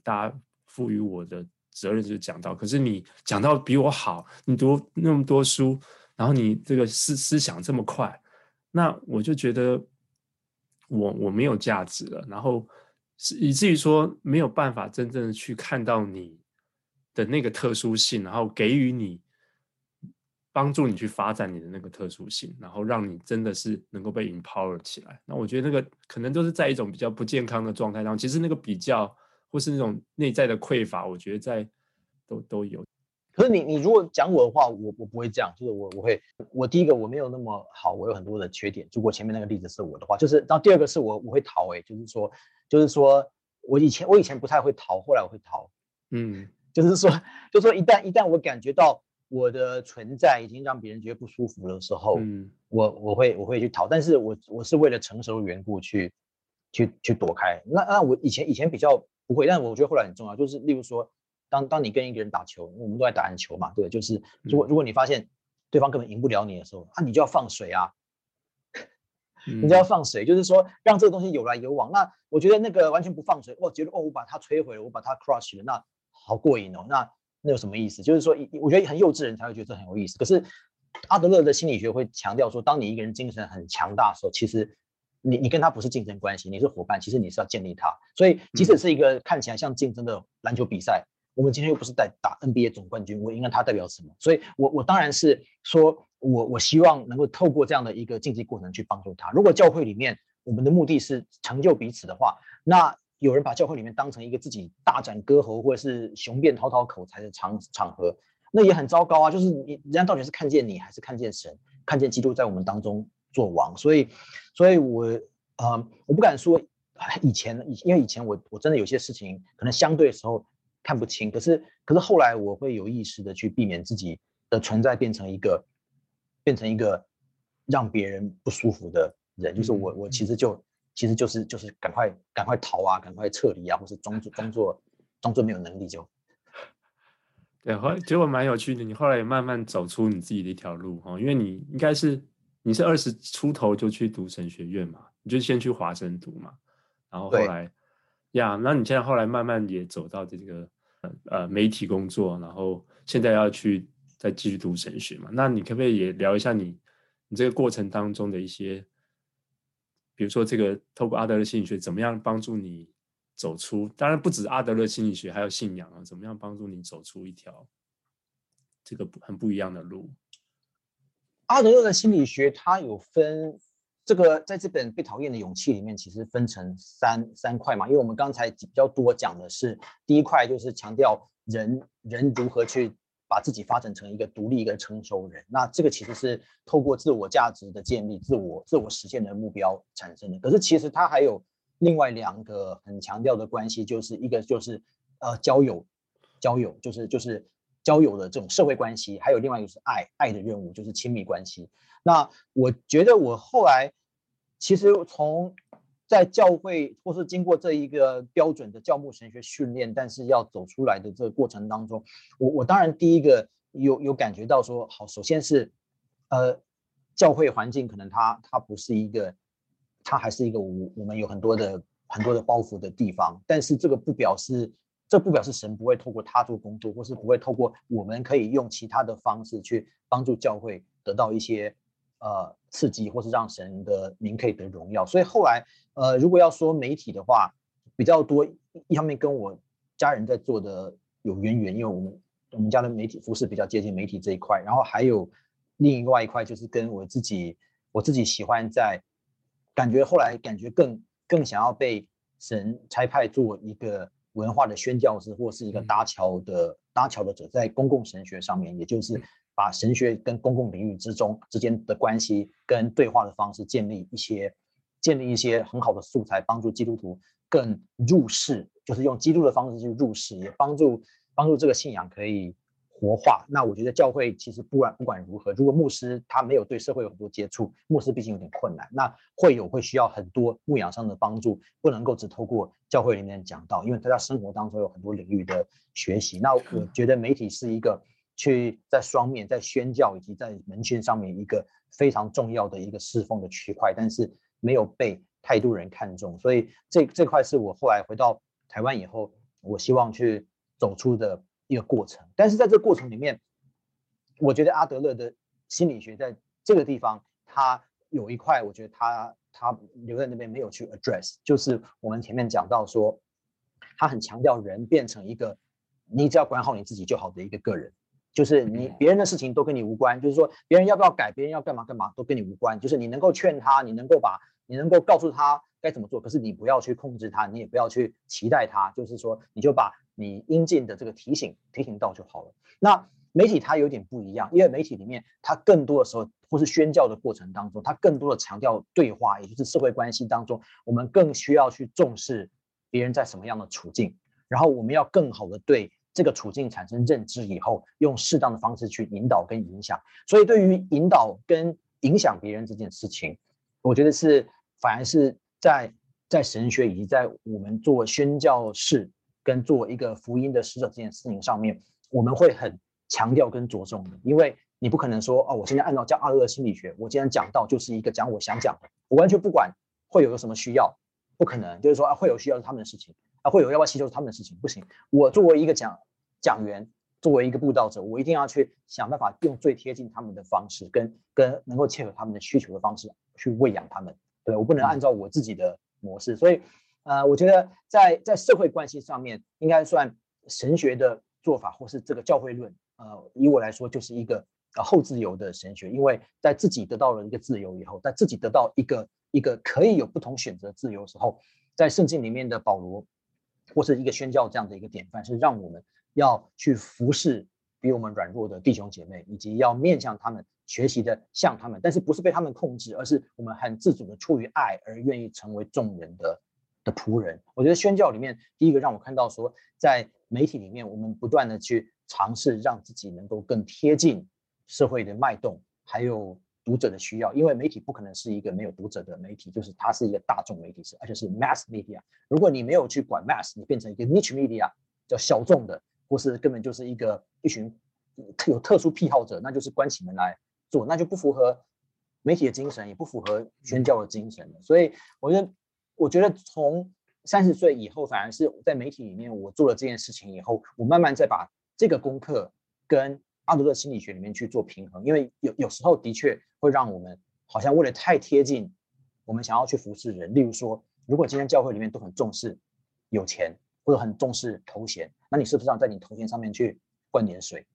大家赋予我的责任就是讲道。可是你讲到比我好，你读那么多书，然后你这个思思想这么快，那我就觉得我我没有价值了。然后是以至于说没有办法真正的去看到你的那个特殊性，然后给予你。帮助你去发展你的那个特殊性，然后让你真的是能够被 empower 起来。那我觉得那个可能都是在一种比较不健康的状态上，其实那个比较或是那种内在的匮乏，我觉得在都都有。可是你你如果讲我的话，我我不会这样，就是我我会我第一个我没有那么好，我有很多的缺点。如果前面那个例子是我的话，就是然后第二个是我我会逃诶、欸，就是说就是说我以前我以前不太会逃，后来我会逃，嗯，[LAUGHS] 就是说就是说一旦一旦我感觉到我的存在已经让别人觉得不舒服的时候，嗯，我我会我会去逃，但是我我是为了成熟的缘故去去去躲开。那那我以前以前比较不会，但我觉得后来很重要，就是例如说。当当你跟一个人打球，我们都在打篮球嘛，对，就是如果如果你发现对方根本赢不了你的时候，啊，你就要放水啊，你就要放水，就是说让这个东西有来有往。那我觉得那个完全不放水，我觉得哦，我把它摧毁了，我把它 crush 了，那好过瘾哦。那那有什么意思？就是说，我觉得很幼稚的人才会觉得这很有意思。可是阿德勒的心理学会强调说，当你一个人精神很强大的时候，其实你你跟他不是竞争关系，你是伙伴，其实你是要建立他。所以即使是一个看起来像竞争的篮球比赛。我们今天又不是在打 NBA 总冠军，我应该他代表什么？所以我，我当然是说，我我希望能够透过这样的一个竞技过程去帮助他。如果教会里面我们的目的是成就彼此的话，那有人把教会里面当成一个自己大展歌喉或者是雄辩滔滔口才的场场合，那也很糟糕啊！就是你人家到底是看见你，还是看见神，看见基督在我们当中做王？所以，所以我呃，我不敢说以前，以因为以前我我真的有些事情可能相对的时候。看不清，可是可是后来我会有意识的去避免自己的存在变成一个变成一个让别人不舒服的人，就是我我其实就其实就是就是赶快赶快逃啊，赶快撤离啊，或是装作装作装作没有能力就。[LAUGHS] 对，后来结果蛮有趣的，你后来也慢慢走出你自己的一条路哈，因为你应该是你是二十出头就去读神学院嘛，你就先去华生读嘛，然后后来呀，那你现在后来慢慢也走到这个。呃，媒体工作，然后现在要去再继续读神学嘛？那你可不可以也聊一下你你这个过程当中的一些，比如说这个透过阿德勒心理学怎么样帮助你走出？当然不止阿德勒心理学，还有信仰啊，怎么样帮助你走出一条这个很不一样的路？阿德勒的心理学它有分。这个在这本被讨厌的勇气里面，其实分成三三块嘛。因为我们刚才比较多讲的是第一块，就是强调人人如何去把自己发展成一个独立、一个成熟人。那这个其实是透过自我价值的建立、自我自我实现的目标产生的。可是其实它还有另外两个很强调的关系，就是一个就是呃交友，交友就是就是交友的这种社会关系，还有另外一个是爱爱的任务，就是亲密关系。那我觉得我后来其实从在教会或是经过这一个标准的教牧神学训练，但是要走出来的这个过程当中，我我当然第一个有有感觉到说，好，首先是呃教会环境可能它它不是一个，它还是一个我我们有很多的很多的包袱的地方，但是这个不表示这不表示神不会透过他做工作，或是不会透过我们可以用其他的方式去帮助教会得到一些。呃，刺激或是让神的名可以得荣耀，所以后来，呃，如果要说媒体的话，比较多一方面跟我家人在做的有渊源，因为我们我们家的媒体服饰比较接近媒体这一块，然后还有另外一块就是跟我自己，我自己喜欢在感觉后来感觉更更想要被神差派做一个文化的宣教师，或是一个搭桥的、嗯、搭桥的者，在公共神学上面，也就是。把神学跟公共领域之中之间的关系跟对话的方式建立一些，建立一些很好的素材，帮助基督徒更入世，就是用基督的方式去入世，也帮助帮助这个信仰可以活化。那我觉得教会其实不管不管如何，如果牧师他没有对社会有很多接触，牧师毕竟有点困难，那会有会需要很多牧养上的帮助，不能够只透过教会里面讲到，因为他在生活当中有很多领域的学习。那我觉得媒体是一个。去在双面，在宣教以及在门训上面一个非常重要的一个侍奉的区块，但是没有被太多人看重，所以这这块是我后来回到台湾以后，我希望去走出的一个过程。但是在这个过程里面，我觉得阿德勒的心理学在这个地方，他有一块，我觉得他他留在那边没有去 address，就是我们前面讲到说，他很强调人变成一个你只要管好你自己就好的一个个人。就是你别人的事情都跟你无关，就是说别人要不要改，别人要干嘛干嘛都跟你无关。就是你能够劝他，你能够把，你能够告诉他该怎么做，可是你不要去控制它，你也不要去期待它。就是说，你就把你应尽的这个提醒提醒到就好了。那媒体它有点不一样，因为媒体里面它更多的时候，或是宣教的过程当中，它更多的强调对话，也就是社会关系当中，我们更需要去重视别人在什么样的处境，然后我们要更好的对这个处境产生认知以后，用适当的方式去引导跟影响。所以，对于引导跟影响别人这件事情，我觉得是反而是在在神学以及在我们做宣教士跟做一个福音的使者这件事情上面，我们会很。强调跟着重的，因为你不可能说哦，我现在按照讲阿德勒心理学，我今天讲到就是一个讲我想讲的，我完全不管会有个什么需要，不可能，就是说啊会有需要是他们的事情，啊会有要不要吸收是他们的事情，不行。我作为一个讲讲员，作为一个布道者，我一定要去想办法用最贴近他们的方式，跟跟能够切合他们的需求的方式去喂养他们。对，我不能按照我自己的模式，所以呃，我觉得在在社会关系上面，应该算神学的做法，或是这个教会论。呃，以我来说，就是一个呃后自由的神学，因为在自己得到了一个自由以后，在自己得到一个一个可以有不同选择自由的时候，在圣经里面的保罗或是一个宣教这样的一个典范，是让我们要去服侍比我们软弱的弟兄姐妹，以及要面向他们学习的像他们，但是不是被他们控制，而是我们很自主的出于爱而愿意成为众人的的仆人。我觉得宣教里面第一个让我看到说，在媒体里面我们不断的去。尝试让自己能够更贴近社会的脉动，还有读者的需要，因为媒体不可能是一个没有读者的媒体，就是它是一个大众媒体，是而且是 mass media。如果你没有去管 mass，你变成一个 niche media，叫小众的，或是根本就是一个一群有特殊癖好者，那就是关起门来做，那就不符合媒体的精神，也不符合宣教的精神。所以，我觉得，我觉得从三十岁以后，反而是在媒体里面，我做了这件事情以后，我慢慢再把。这个功课跟阿德勒心理学里面去做平衡，因为有有时候的确会让我们好像为了太贴近我们想要去服侍人。例如说，如果今天教会里面都很重视有钱或者很重视头衔，那你是不是要在你头衔上面去灌点水？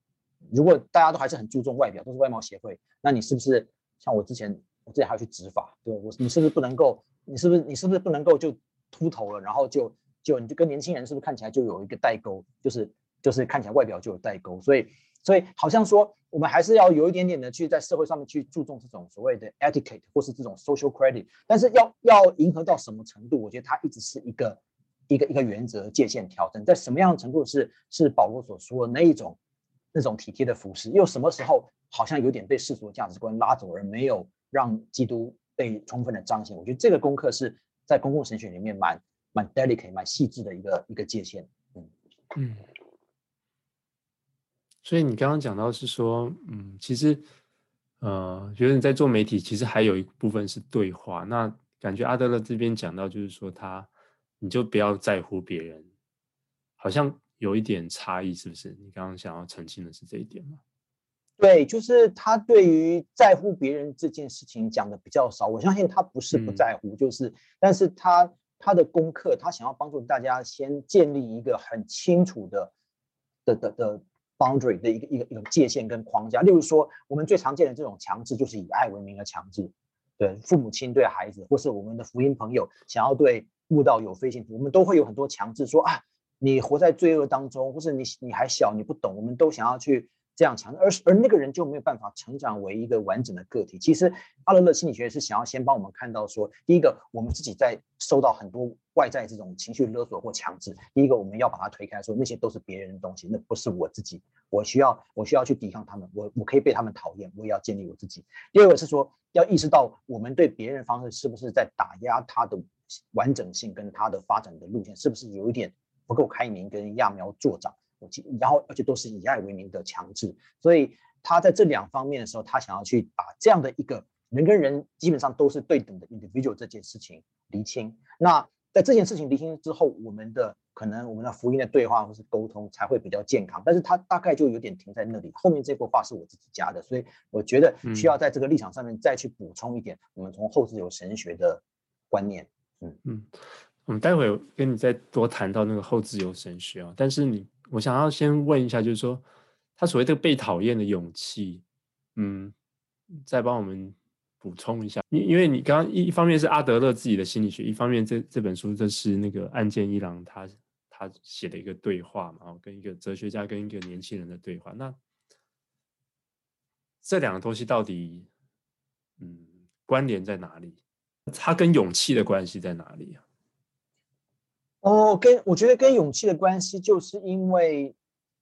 如果大家都还是很注重外表，都是外貌协会，那你是不是像我之前，我之前还要去执法？对，我你是不是不能够？你是不是你是不是不能够就秃头了，然后就就你就跟年轻人是不是看起来就有一个代沟？就是。就是看起来外表就有代沟，所以所以好像说我们还是要有一点点的去在社会上面去注重这种所谓的 etiquette 或是这种 social credit，但是要要迎合到什么程度？我觉得它一直是一个一个一个原则界限调整，在什么样的程度是是保罗所说的那一种那种体贴的服侍，又什么时候好像有点被世俗的价值观拉走，而没有让基督被充分的彰显？我觉得这个功课是在公共神学里面蛮蛮 delicate 蛮细致的一个一个界限。嗯嗯。所以你刚刚讲到是说，嗯，其实，呃，觉得你在做媒体，其实还有一部分是对话。那感觉阿德勒这边讲到，就是说他，你就不要在乎别人，好像有一点差异，是不是？你刚刚想要澄清的是这一点吗？对，就是他对于在乎别人这件事情讲的比较少。我相信他不是不在乎，嗯、就是，但是他他的功课，他想要帮助大家先建立一个很清楚的的的的。的 boundary 的一个一个一个界限跟框架，例如说，我们最常见的这种强制，就是以爱为名的强制，对父母亲对孩子，或是我们的福音朋友想要对悟道有非信徒，我们都会有很多强制，说啊，你活在罪恶当中，或是你你还小，你不懂，我们都想要去。这样强，而而那个人就没有办法成长为一个完整的个体。其实阿德勒心理学是想要先帮我们看到说，第一个，我们自己在受到很多外在这种情绪勒索或强制。第一个，我们要把它推开，说那些都是别人的东西，那不是我自己。我需要我需要去抵抗他们，我我可以被他们讨厌，我也要建立我自己。第二个是说，要意识到我们对别人方式是不是在打压他的完整性跟他的发展的路线，是不是有一点不够开明跟揠苗助长。然后，而且都是以爱为名的强制，所以他在这两方面的时候，他想要去把这样的一个人跟人基本上都是对等的 individual 这件事情厘清。那在这件事情厘清之后，我们的可能我们的福音的对话或是沟通才会比较健康。但是他大概就有点停在那里，后面这幅话是我自己加的，所以我觉得需要在这个立场上面再去补充一点，我们从后自有神学的观念。嗯嗯，我们待会跟你再多谈到那个后自由神学啊，但是你。我想要先问一下，就是说，他所谓的被讨厌的勇气，嗯，再帮我们补充一下。因因为你刚刚一方面是阿德勒自己的心理学，一方面这这本书这是那个岸见一郎他他写的一个对话嘛，哦跟一个哲学家跟一个年轻人的对话。那这两个东西到底，嗯，关联在哪里？它跟勇气的关系在哪里啊？哦，跟我觉得跟勇气的关系，就是因为，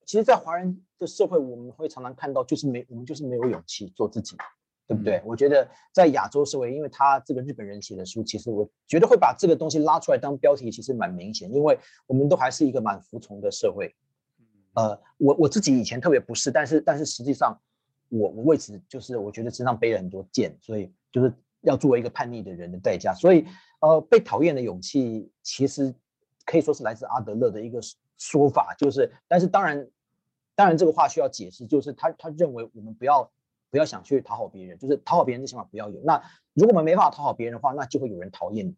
其实，在华人的社会，我们会常常看到，就是没我们就是没有勇气做自己，对不对？嗯、我觉得在亚洲社会，因为他这个日本人写的书，其实我觉得会把这个东西拉出来当标题，其实蛮明显，因为我们都还是一个蛮服从的社会。呃，我我自己以前特别不是，但是但是实际上我，我我为此就是我觉得身上背了很多剑，所以就是要作为一个叛逆的人的代价。所以，呃，被讨厌的勇气其实可以说是来自阿德勒的一个说法，就是，但是当然，当然这个话需要解释，就是他他认为我们不要不要想去讨好别人，就是讨好别人的想法不要有。那如果我们没办法讨好别人的话，那就会有人讨厌你。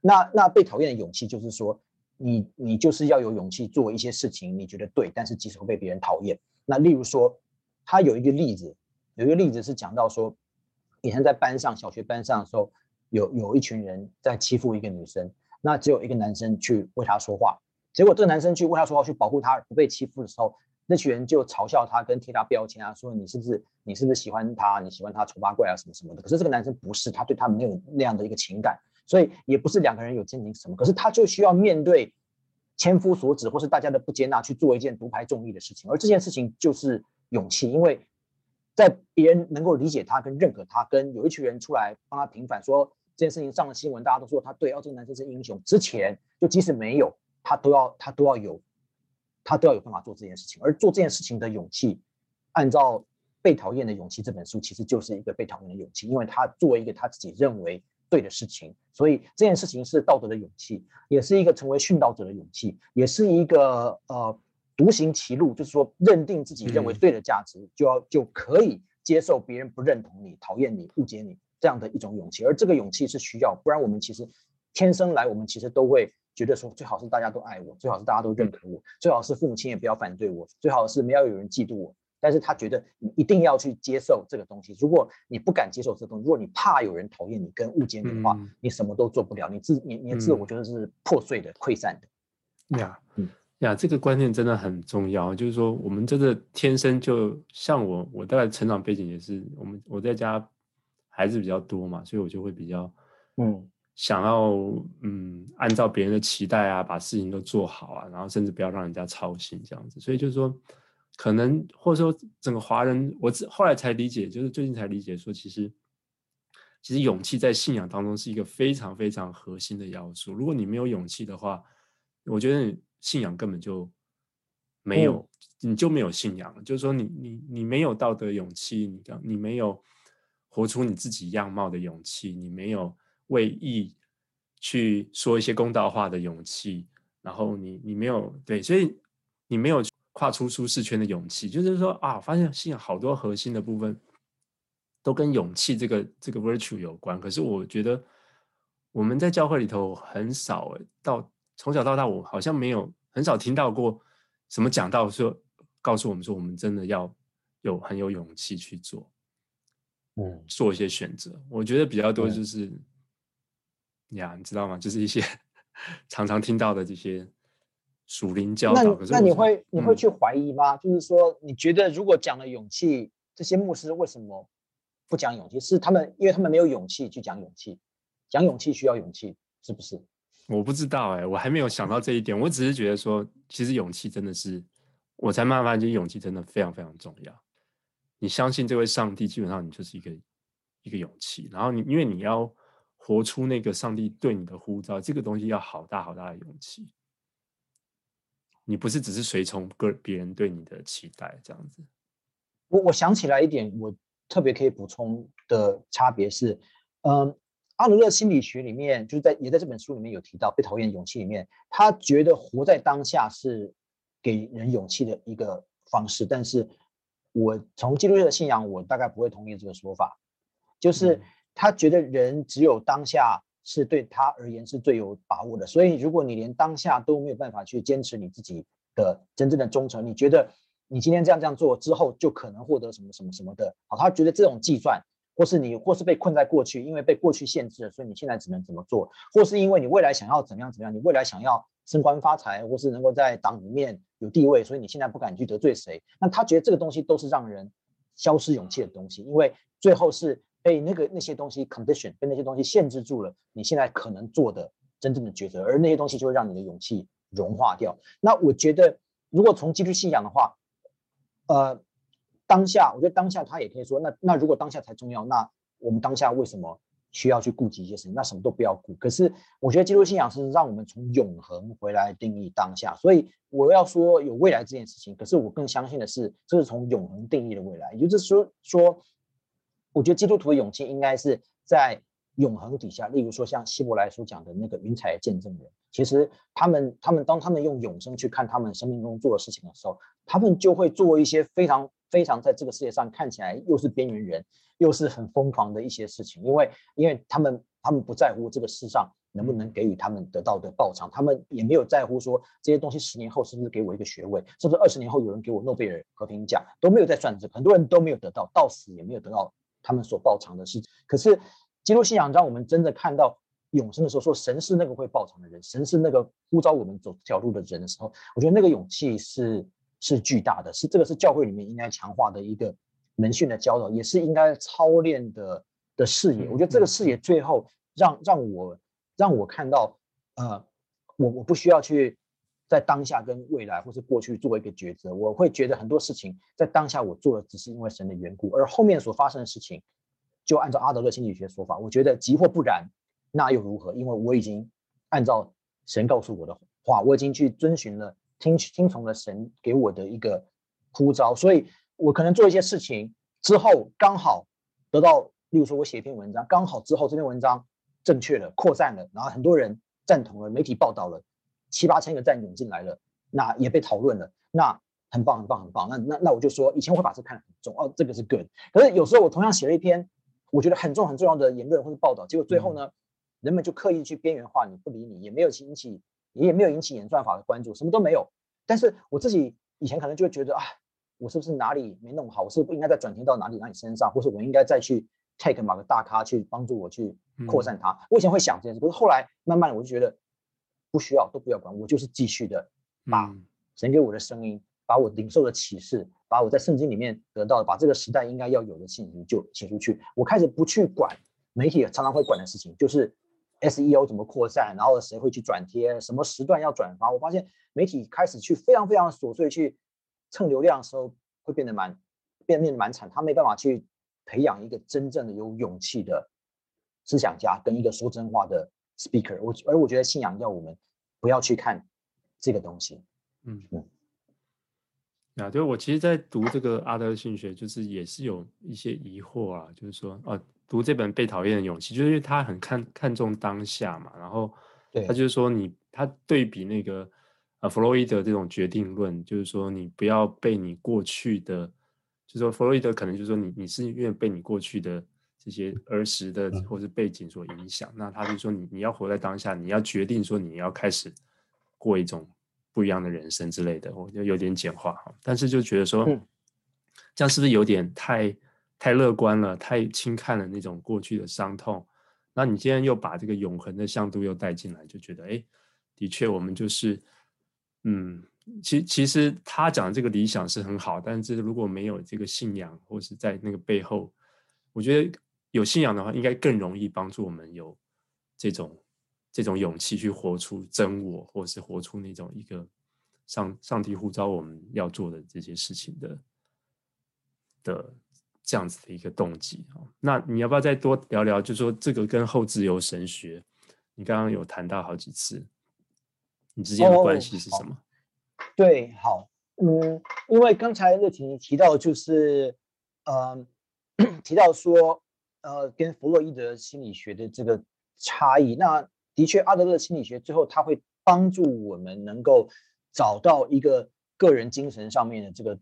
那那被讨厌的勇气就是说。你你就是要有勇气做一些事情，你觉得对，但是即使会被别人讨厌。那例如说，他有一个例子，有一个例子是讲到说，以前在班上，小学班上的时候，有有一群人在欺负一个女生，那只有一个男生去为她说话，结果这个男生去为她说话，去保护她不被欺负的时候，那群人就嘲笑他，跟贴他标签啊，说你是不是你是不是喜欢他，你喜欢他丑八怪啊什么什么的。可是这个男生不是，他对他没有那样的一个情感。所以也不是两个人有真情什么，可是他就需要面对千夫所指或是大家的不接纳，去做一件独排众议的事情。而这件事情就是勇气，因为在别人能够理解他跟认可他，跟有一群人出来帮他平反，说这件事情上了新闻，大家都说他对，哦，这个男生是英雄。之前就即使没有，他都要他都要有，他都要有办法做这件事情。而做这件事情的勇气，按照《被讨厌的勇气》这本书，其实就是一个被讨厌的勇气，因为他作为一个他自己认为。对的事情，所以这件事情是道德的勇气，也是一个成为殉道者的勇气，也是一个呃独行其路，就是说认定自己认为对的价值，就要就可以接受别人不认同你、讨厌你、误解你这样的一种勇气。而这个勇气是需要，不然我们其实天生来，我们其实都会觉得说，最好是大家都爱我，最好是大家都认可我，最好是父母亲也不要反对我，最好是没有有人嫉妒我。但是他觉得你一定要去接受这个东西。如果你不敢接受这个东西，如果你怕有人讨厌你跟误解你的话，嗯、你什么都做不了。你自你你的自我，我觉得是破碎的、溃散的。呀，嗯呀，这个观念真的很重要。就是说，我们真的天生就像我，我大概成长背景也是，我们我在家孩子比较多嘛，所以我就会比较嗯想要嗯按照别人的期待啊，把事情都做好啊，然后甚至不要让人家操心这样子。所以就是说。可能或者说整个华人，我后来才理解，就是最近才理解说，其实其实勇气在信仰当中是一个非常非常核心的要素。如果你没有勇气的话，我觉得你信仰根本就没有，嗯、你就没有信仰了。就是说你，你你你没有道德勇气，你你没有活出你自己样貌的勇气，你没有为义去说一些公道话的勇气，然后你你没有对，所以你没有。跨出舒适圈的勇气，就是说啊，发现信仰好多核心的部分都跟勇气这个这个 virtue 有关。可是我觉得我们在教会里头很少，到从小到大，我好像没有很少听到过什么讲到说告诉我们说，我们真的要有很有勇气去做，嗯，做一些选择。我觉得比较多就是呀，你知道吗？就是一些 [LAUGHS] 常常听到的这些。属灵教导，那那你会你会去怀疑吗？嗯、就是说，你觉得如果讲了勇气，这些牧师为什么不讲勇气？是他们因为他们没有勇气去讲勇气，讲勇气需要勇气，是不是？我不知道哎、欸，我还没有想到这一点。我只是觉得说，其实勇气真的是，我才慢慢发现勇气真的非常非常重要。你相信这位上帝，基本上你就是一个一个勇气。然后你因为你要活出那个上帝对你的呼召，这个东西要好大好大的勇气。你不是只是随从个别人对你的期待这样子。我我想起来一点，我特别可以补充的差别是，嗯，阿德勒心理学里面就是在也在这本书里面有提到被讨厌勇气里面，他觉得活在当下是给人勇气的一个方式。但是我从基督教的信仰，我大概不会同意这个说法，就是他觉得人只有当下。是对他而言是最有把握的，所以如果你连当下都没有办法去坚持你自己的真正的忠诚，你觉得你今天这样这样做之后就可能获得什么什么什么的，好，他觉得这种计算，或是你或是被困在过去，因为被过去限制了，所以你现在只能怎么做，或是因为你未来想要怎么样怎么样，你未来想要升官发财，或是能够在党里面有地位，所以你现在不敢去得罪谁，那他觉得这个东西都是让人消失勇气的东西，因为最后是被那个那些东西 condition 被那些东西限制住了，你现在可能做的真正的抉择，而那些东西就会让你的勇气融化掉。那我觉得，如果从基督信仰的话，呃，当下我觉得当下他也可以说，那那如果当下才重要，那我们当下为什么？需要去顾及一些事情，那什么都不要顾。可是我觉得基督信仰是让我们从永恒回来定义当下。所以我要说有未来这件事情，可是我更相信的是，这是从永恒定义的未来。也就是说，说我觉得基督徒的勇气应该是在永恒底下。例如说，像希伯来书讲的那个云彩见证人，其实他们他们当他们用永生去看他们生命中做的事情的时候，他们就会做一些非常非常在这个世界上看起来又是边缘人。又是很疯狂的一些事情，因为因为他们他们不在乎这个世上能不能给予他们得到的报偿，他们也没有在乎说这些东西十年后是不是给我一个学位，是不是二十年后有人给我诺贝尔和平奖，都没有在算这个，很多人都没有得到，到死也没有得到他们所报偿的事情。可是基督信仰让我们真的看到永生的时候，说神是那个会报偿的人，神是那个呼召我们走这条路的人的时候，我觉得那个勇气是是巨大的，是这个是教会里面应该强化的一个。门训的教导也是应该操练的的视野，我觉得这个视野最后让让我让我看到，呃，我我不需要去在当下跟未来或是过去做一个抉择，我会觉得很多事情在当下我做的只是因为神的缘故，而后面所发生的事情，就按照阿德勒心理学说法，我觉得即或不然，那又如何？因为我已经按照神告诉我的话，我已经去遵循了听听从了神给我的一个呼召，所以。我可能做一些事情之后，刚好得到，例如说，我写一篇文章，刚好之后这篇文章正确了，扩散了，然后很多人赞同了，媒体报道了，七八千个赞涌进来了，那也被讨论了，那很棒，很棒，很棒。那那那我就说，以前我会把这看得很重，哦，这个是 good。可是有时候我同样写了一篇我觉得很重很重要的言论或者报道，结果最后呢，人们就刻意去边缘化你，不理你，也没有引起，也没有引起演算法的关注，什么都没有。但是我自己以前可能就会觉得啊。我是不是哪里没弄好？我是不是应该再转贴到哪里哪里身上，或是我应该再去 take 某个大咖去帮助我去扩散它？嗯、我以前会想这件事，可是后来慢慢的我就觉得不需要，都不要管，我就是继续的把神给我的声音，把我领受的启示，把我在圣经里面得到的，把这个时代应该要有的信息就写出去。我开始不去管媒体常常会管的事情，就是 SEO 怎么扩散，然后谁会去转贴，什么时段要转发。我发现媒体开始去非常非常琐碎去。蹭流量的时候会变得蛮变变得蛮惨，他没办法去培养一个真正的有勇气的思想家跟一个说真话的 speaker。我而我觉得信仰要我们不要去看这个东西。嗯嗯，啊，对，我其实，在读这个阿德勒心理学，就是也是有一些疑惑啊，就是说，哦，读这本《被讨厌的勇气》，就是因为他很看看重当下嘛，然后他就是说你，他对比那个。呃，弗洛伊德这种决定论，就是说你不要被你过去的，就是说弗洛伊德可能就是说你你是因为被你过去的这些儿时的或是背景所影响，那他就说你你要活在当下，你要决定说你要开始过一种不一样的人生之类的，我就有点简化哈，但是就觉得说这样是不是有点太太乐观了，太轻看了那种过去的伤痛？那你今天又把这个永恒的向度又带进来，就觉得哎，的确我们就是。嗯，其其实他讲的这个理想是很好，但是如果没有这个信仰，或是在那个背后，我觉得有信仰的话，应该更容易帮助我们有这种这种勇气去活出真我，或是活出那种一个上上帝呼召我们要做的这些事情的的这样子的一个动机啊。那你要不要再多聊聊？就是说这个跟后自由神学，你刚刚有谈到好几次。你之间的关系是什么？哦、对，好，嗯，因为刚才乐婷提到，就是，呃，[COUGHS] 提到说，呃，跟弗洛伊德心理学的这个差异。那的确，阿德勒心理学最后他会帮助我们能够找到一个个人精神上面的这个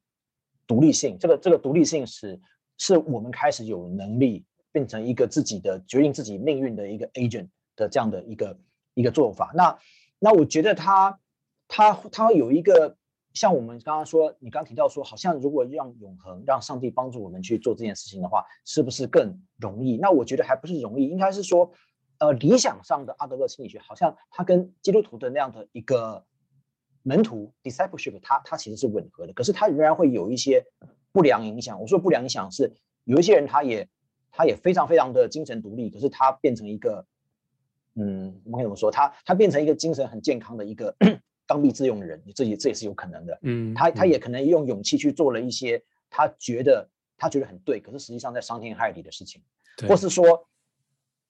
独立性。这个这个独立性是是我们开始有能力变成一个自己的决定自己命运的一个 agent 的这样的一个一个做法。那那我觉得他，他他有一个像我们刚刚说，你刚提到说，好像如果让永恒让上帝帮助我们去做这件事情的话，是不是更容易？那我觉得还不是容易，应该是说，呃，理想上的阿德勒心理学，好像他跟基督徒的那样的一个门徒 discipleship，它它其实是吻合的，可是它仍然会有一些不良影响。我说不良影响是有一些人他也他也非常非常的精神独立，可是他变成一个，嗯，我们怎么说？他他变成一个精神很健康的一个 [CLEARS THROAT] 刚愎自用的人，这也这也是有可能的。嗯，他他也可能用勇气去做了一些他觉得他觉得很对，可是实际上在伤天害理的事情，或是说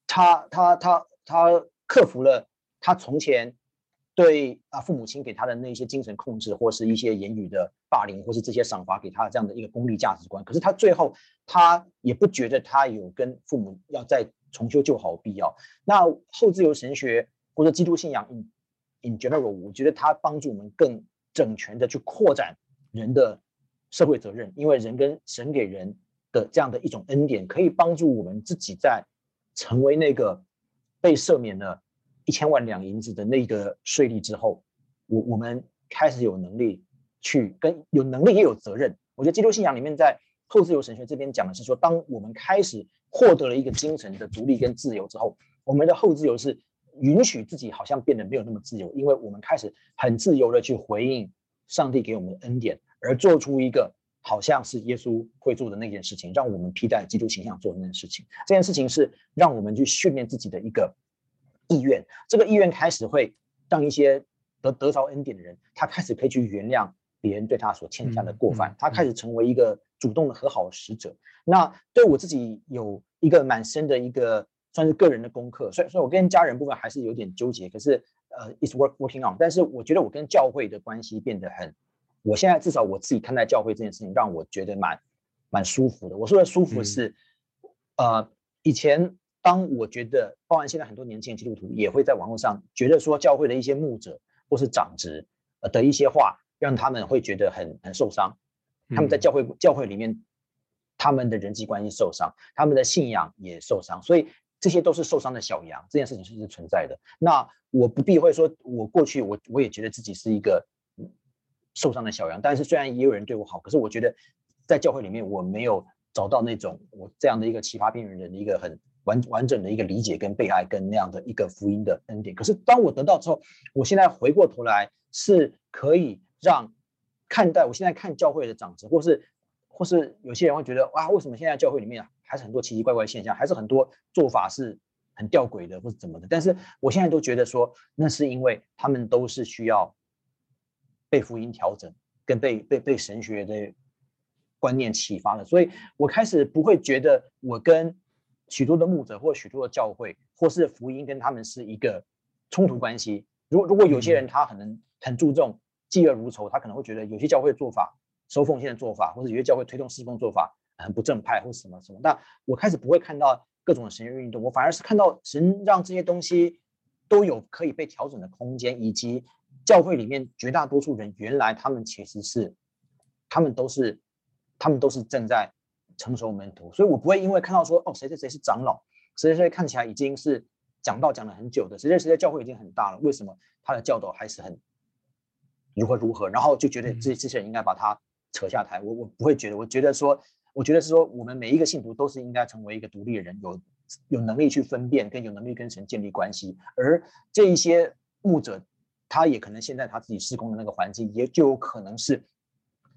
他他他他克服了他从前。对啊，父母亲给他的那些精神控制，或是一些言语的霸凌，或是这些赏罚给他的这样的一个功利价值观，可是他最后他也不觉得他有跟父母要再重修旧好必要。那后自由神学或者基督信仰 in in general，我觉得它帮助我们更整全的去扩展人的社会责任，因为人跟神给人的这样的一种恩典，可以帮助我们自己在成为那个被赦免的。一千万两银子的那个税率之后，我我们开始有能力去跟有能力也有责任。我觉得基督信仰里面在后自由神学这边讲的是说，当我们开始获得了一个精神的独立跟自由之后，我们的后自由是允许自己好像变得没有那么自由，因为我们开始很自由的去回应上帝给我们的恩典，而做出一个好像是耶稣会做的那件事情，让我们披戴基督形象做的那件事情。这件事情是让我们去训练自己的一个。意愿，这个意愿开始会让一些得得着恩典的人，他开始可以去原谅别人对他所欠下的过犯，他开始成为一个主动的和好的使者。那对我自己有一个蛮深的一个算是个人的功课，所以，所以我跟家人部分还是有点纠结。可是，呃，it's work working on。但是我觉得我跟教会的关系变得很，我现在至少我自己看待教会这件事情，让我觉得蛮蛮舒服的。我说的舒服是，呃，以前。当我觉得，包含现在很多年轻人基督徒也会在网络上觉得说，教会的一些牧者或是长执呃的一些话，让他们会觉得很很受伤。他们在教会教会里面，他们的人际关系受伤，他们的信仰也受伤，所以这些都是受伤的小羊。这件事情是是存在的。那我不避讳说，我过去我我也觉得自己是一个受伤的小羊，但是虽然也有人对我好，可是我觉得在教会里面我没有找到那种我这样的一个奇葩边缘人的一个很。完完整的一个理解跟被爱跟那样的一个福音的恩典，可是当我得到之后，我现在回过头来是可以让看待我现在看教会的长子，或是或是有些人会觉得哇，为什么现在教会里面还是很多奇奇怪怪现象，还是很多做法是很吊诡的，或是怎么的？但是我现在都觉得说，那是因为他们都是需要被福音调整，跟被被被神学的观念启发了，所以我开始不会觉得我跟。许多的牧者，或许多的教会，或是福音，跟他们是一个冲突关系。如果如果有些人他可能很注重嫉恶如仇，他可能会觉得有些教会做法、收奉献的做法，或者有些教会推动侍奉做法很不正派，或什么什么。但我开始不会看到各种的神学运动，我反而是看到神让这些东西都有可以被调整的空间，以及教会里面绝大多数人原来他们其实是，他们都是，他们都是正在。成熟门徒，所以我不会因为看到说哦，谁谁谁是长老，谁谁谁看起来已经是讲道讲了很久的，谁谁谁的教会已经很大了，为什么他的教导还是很如何如何，然后就觉得这这些人应该把他扯下台。我我不会觉得，我觉得说，我觉得是说，我们每一个信徒都是应该成为一个独立的人，有有能力去分辨，跟有能力跟神建立关系。而这一些牧者，他也可能现在他自己施工的那个环境，也就有可能是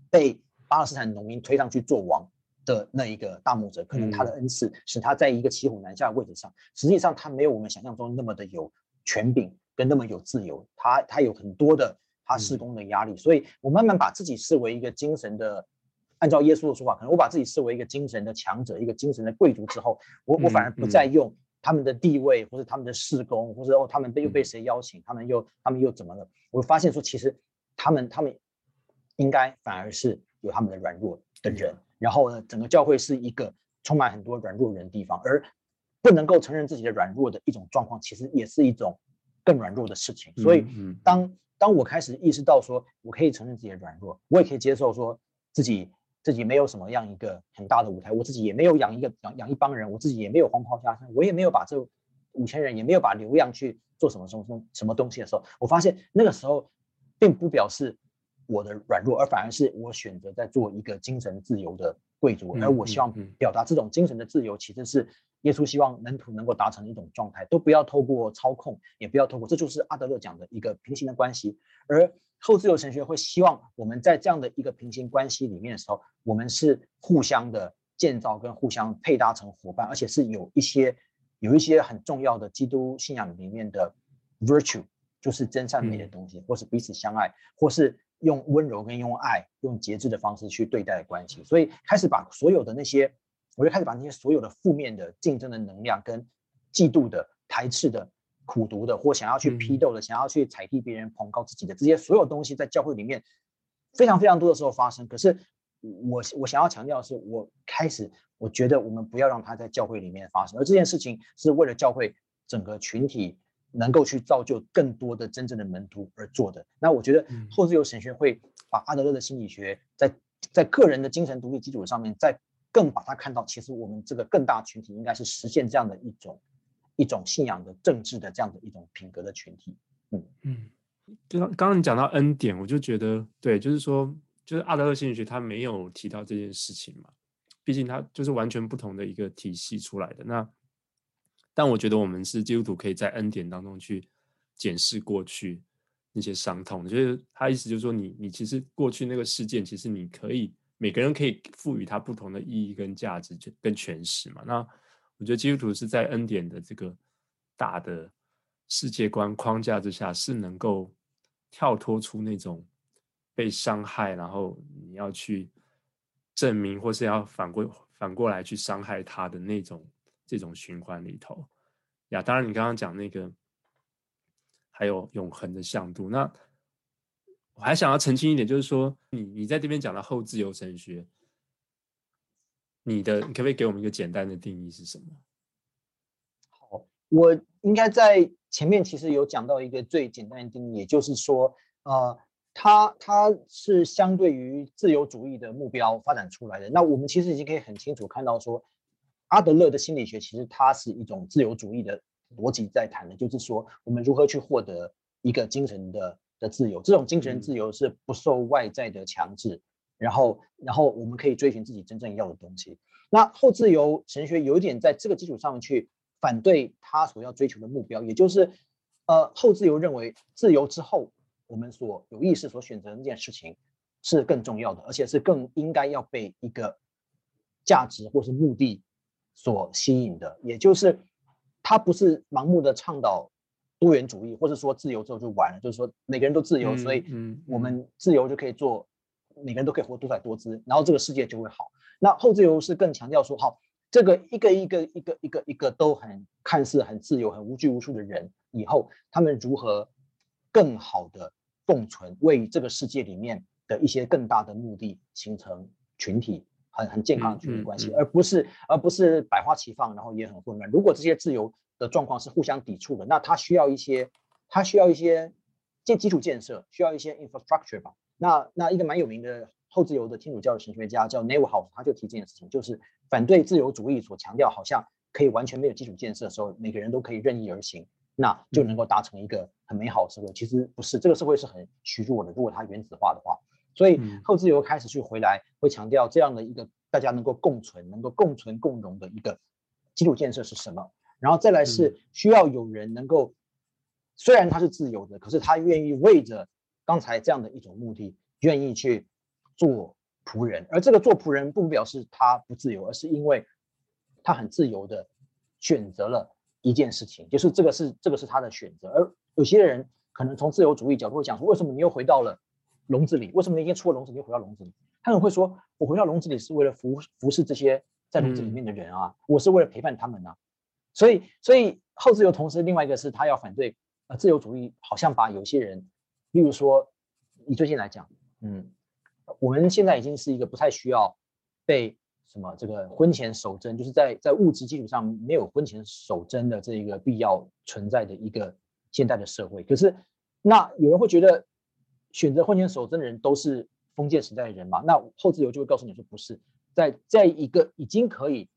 被巴勒斯坦农民推上去做王。的那一个大牧者，可能他的恩赐使他在一个骑虎难下的位置上，实际上他没有我们想象中那么的有权柄跟那么有自由，他他有很多的他施工的压力，所以我慢慢把自己视为一个精神的，按照耶稣的说法，可能我把自己视为一个精神的强者，一个精神的贵族之后，我我反而不再用他们的地位或者他们的事工，或者哦他们被又被谁邀请，他们又他们又怎么了？我发现说其实他们他们应该反而是有他们的软弱的人。然后呢，整个教会是一个充满很多软弱人的地方，而不能够承认自己的软弱的一种状况，其实也是一种更软弱的事情。所以，当当我开始意识到说，我可以承认自己的软弱，我也可以接受说自己自己没有什么样一个很大的舞台，我自己也没有养一个养养一帮人，我自己也没有黄袍加身，我也没有把这五千人也没有把流量去做什么什么什么什么东西的时候，我发现那个时候并不表示我的软弱，而反而是我选择在做一个精神自由的贵族，而我希望表达这种精神的自由，其实是耶稣希望门徒能够达成的一种状态，都不要透过操控，也不要透过，这就是阿德勒讲的一个平行的关系。而后自由神学会希望我们在这样的一个平行关系里面的时候，我们是互相的建造跟互相配搭成伙伴，而且是有一些有一些很重要的基督信仰里面的 virtue，就是真善美的东西，或是彼此相爱，或是。用温柔跟用爱、用节制的方式去对待关系，所以开始把所有的那些，我就开始把那些所有的负面的竞争的能量、跟嫉妒的、排斥的、苦读的，或想要去批斗的、想要去踩低别人、捧高自己的这些所有东西，在教会里面非常非常多的时候发生。可是我我想要强调的是，我开始我觉得我们不要让它在教会里面发生，而这件事情是为了教会整个群体。能够去造就更多的真正的门徒而做的。那我觉得后自由神学会把阿德勒的心理学在在个人的精神独立基础上面，再更把它看到，其实我们这个更大群体应该是实现这样的一种一种信仰的政治的这样的一种品格的群体。嗯嗯，就刚刚你讲到恩典，我就觉得对，就是说，就是阿德勒心理学他没有提到这件事情嘛，毕竟他就是完全不同的一个体系出来的那。但我觉得我们是基督徒，可以在恩典当中去检视过去那些伤痛。就是他意思就是说你，你其实过去那个事件，其实你可以每个人可以赋予它不同的意义跟价值，跟诠释嘛。那我觉得基督徒是在恩典的这个大的世界观框架之下，是能够跳脱出那种被伤害，然后你要去证明，或是要反过反过来去伤害他的那种。这种循环里头呀，当然你刚刚讲那个还有永恒的向度，那我还想要澄清一点，就是说你你在这边讲的后自由神学，你的你可不可以给我们一个简单的定义是什么？好，我应该在前面其实有讲到一个最简单的定义，也就是说，呃，它它是相对于自由主义的目标发展出来的。那我们其实已经可以很清楚看到说。阿德勒的心理学其实它是一种自由主义的逻辑在谈的，就是说我们如何去获得一个精神的的自由，这种精神自由是不受外在的强制，然后然后我们可以追寻自己真正要的东西。那后自由神学有点在这个基础上去反对他所要追求的目标，也就是呃后自由认为自由之后我们所有意识所选择的那件事情是更重要的，而且是更应该要被一个价值或是目的。所吸引的，也就是他不是盲目的倡导多元主义，或者说自由之后就完了，就是说每个人都自由，所以我们自由就可以做，每个人都可以活多彩多姿，然后这个世界就会好。那后自由是更强调说，好，这个一个一个一个一个一个都很看似很自由、很无拘无束的人，以后他们如何更好的共存，为这个世界里面的一些更大的目的形成群体。很很健康的群体关系，而不是而不是百花齐放，然后也很混乱。如果这些自由的状况是互相抵触的，那它需要一些，它需要一些建基础建设，需要一些 infrastructure 吧。那那一个蛮有名的后自由的天主教的神学家叫 Neuhaus，他就提这件事情，就是反对自由主义所强调，好像可以完全没有基础建设的时候，每个人都可以任意而行，那就能够达成一个很美好的社会。其实不是，这个社会是很虚弱的。如果它原子化的话。所以后自由开始去回来，会强调这样的一个大家能够共存、能够共存共荣的一个基础建设是什么？然后再来是需要有人能够，虽然他是自由的，可是他愿意为着刚才这样的一种目的，愿意去做仆人。而这个做仆人不表示他不自由，而是因为他很自由的选择了一件事情，就是这个是这个是他的选择。而有些人可能从自由主义角度会讲说，为什么你又回到了？笼子里，为什么你已经出了笼子，你又回到笼子里？他们会说：“我回到笼子里是为了服服侍这些在笼子里面的人啊，嗯、我是为了陪伴他们啊。”所以，所以后自由同时，另外一个是他要反对呃自由主义，好像把有些人，例如说，你最近来讲，嗯，我们现在已经是一个不太需要被什么这个婚前守贞，就是在在物质基础上没有婚前守贞的这一个必要存在的一个现代的社会。可是，那有人会觉得。选择婚前守贞的人都是封建时代的人嘛？那后自由就会告诉你说不是，在在一个已经可以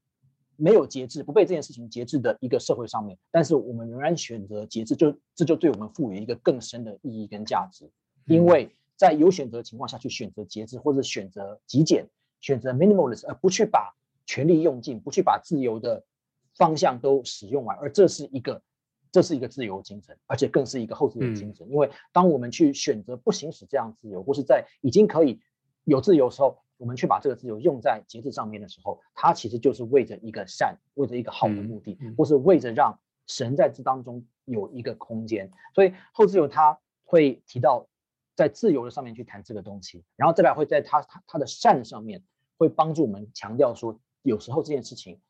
没有节制、不被这件事情节制的一个社会上面，但是我们仍然选择节制，就这就对我们赋予一个更深的意义跟价值。因为在有选择的情况下去选择节制，或者选择极简，选择 minimalist，而不去把权力用尽，不去把自由的方向都使用完，而这是一个，这是一个自由精神，而且更是一个后自由精神。嗯、因为当我们去选择不行使这样自由，或是在已经可以有自由的时候，我们去把这个自由用在节制上面的时候，它其实就是为着一个善，为着一个好的目的，或是为着让神在这当中有一个空间。所以后自由他会提到在自由的上面去谈这个东西，然后再来会在他他他的善上面会帮助我们强调说，有时候这件事情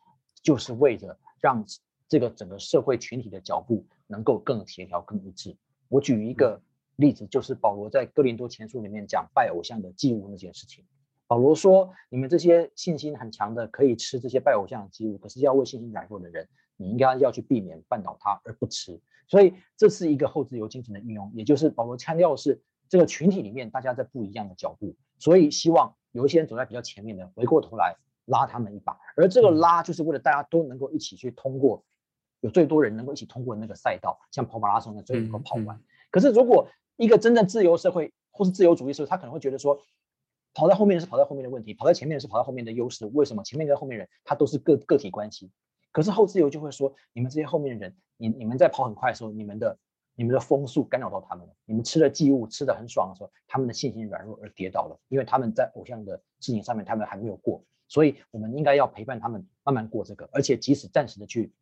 就是为着让这个整个社会群体的脚步能够更协调、更一致。我举一个例子，就是保罗在哥林多前书里面讲拜偶像的祭物那件事情。保罗说：“你们这些信心很强的，可以吃这些拜偶像的祭物，可是要为信心软弱的人，你应该要去避免绊倒他而不吃。所以这是一个后自由精神的运用，也就是保罗强调的是这个群体里面大家在不一样的脚步，所以希望有一些人走在比较前面的，回过头来拉他们一把，而这个拉就是为了大家都能够一起去通过，有最多人能够一起通过那个赛道，像跑马拉松的最后能够跑完。可是如果一个真正自由社会或是自由主义社会，他可能会觉得说。”跑在后面是跑在后面的问题，跑在前面是跑在后面的优势。为什么前面跟后面人他都是个个体关系？可是后自由就会说，你们这些后面的人，你你们在跑很快的时候，你们的你们的风速干扰到他们了。你们吃了祭物吃的很爽的时候，他们的信心软弱而跌倒了，因为他们在偶像的事情上面他们还没有过，所以我们应该要陪伴他们慢慢过这个，而且即使暂时的去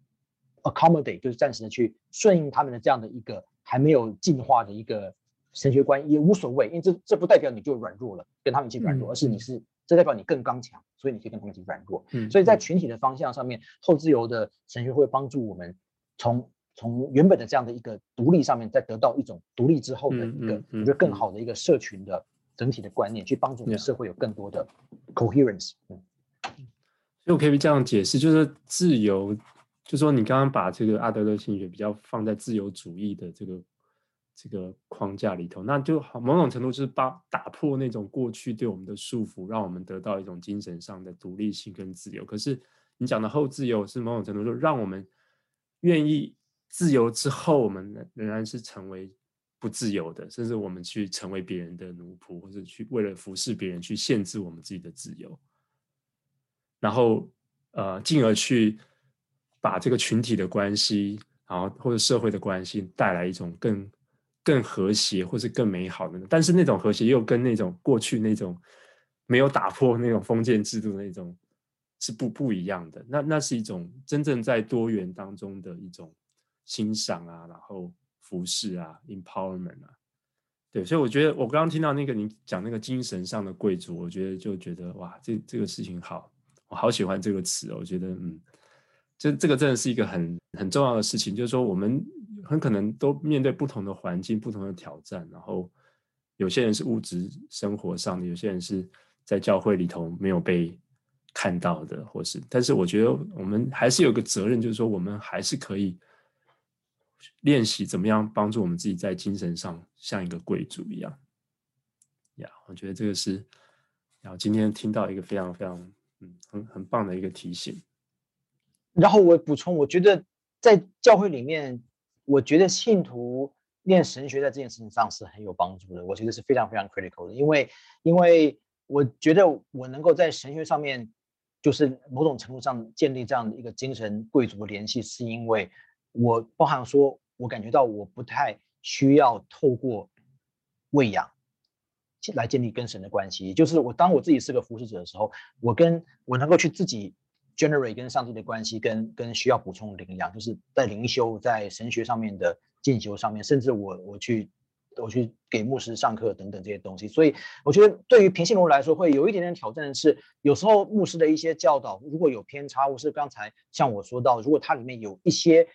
accommodate，就是暂时的去顺应他们的这样的一个还没有进化的一个。神学观也无所谓，因为这这不代表你就软弱了，跟他们一起软弱，嗯、而是你是这代表你更刚强，所以你可以跟他们一起软弱。嗯，所以在群体的方向上面，后自由的神学会帮助我们从从原本的这样的一个独立上面，再得到一种独立之后的一个我觉得更好的一个社群的整体的观念，去帮助我们社会有更多的 coherence。嗯，所以我可以这样解释，就是自由，就说你刚刚把这个阿德勒心理学比较放在自由主义的这个。这个框架里头，那就好，某种程度就是把打破那种过去对我们的束缚，让我们得到一种精神上的独立性跟自由。可是你讲的后自由是某种程度，就让我们愿意自由之后，我们仍然是成为不自由的，甚至我们去成为别人的奴仆，或者去为了服侍别人去限制我们自己的自由，然后呃，进而去把这个群体的关系，然后或者社会的关系带来一种更。更和谐，或是更美好的，但是那种和谐又跟那种过去那种没有打破那种封建制度的那种是不不一样的。那那是一种真正在多元当中的一种欣赏啊，然后服侍啊，empowerment 啊，对。所以我觉得我刚刚听到那个你讲那个精神上的贵族，我觉得就觉得哇，这这个事情好，我好喜欢这个词哦。我觉得嗯，这这个真的是一个很很重要的事情，就是说我们。很可能都面对不同的环境、不同的挑战，然后有些人是物质生活上的，有些人是在教会里头没有被看到的，或是，但是我觉得我们还是有个责任，就是说我们还是可以练习怎么样帮助我们自己在精神上像一个贵族一样。呀，我觉得这个是，然后今天听到一个非常非常嗯很很棒的一个提醒。然后我补充，我觉得在教会里面。我觉得信徒念神学在这件事情上是很有帮助的，我觉得是非常非常 critical 的，因为因为我觉得我能够在神学上面，就是某种程度上建立这样的一个精神贵族的联系，是因为我包含说，我感觉到我不太需要透过喂养来建立跟神的关系，就是我当我自己是个服侍者的时候，我跟我能够去自己。Generate 跟上帝的关系，跟跟需要补充灵养，就是在灵修、在神学上面的进修上面，甚至我我去我去给牧师上课等等这些东西。所以我觉得对于平信徒来说，会有一点点挑战的是，有时候牧师的一些教导如果有偏差，或是刚才像我说到，如果它里面有一些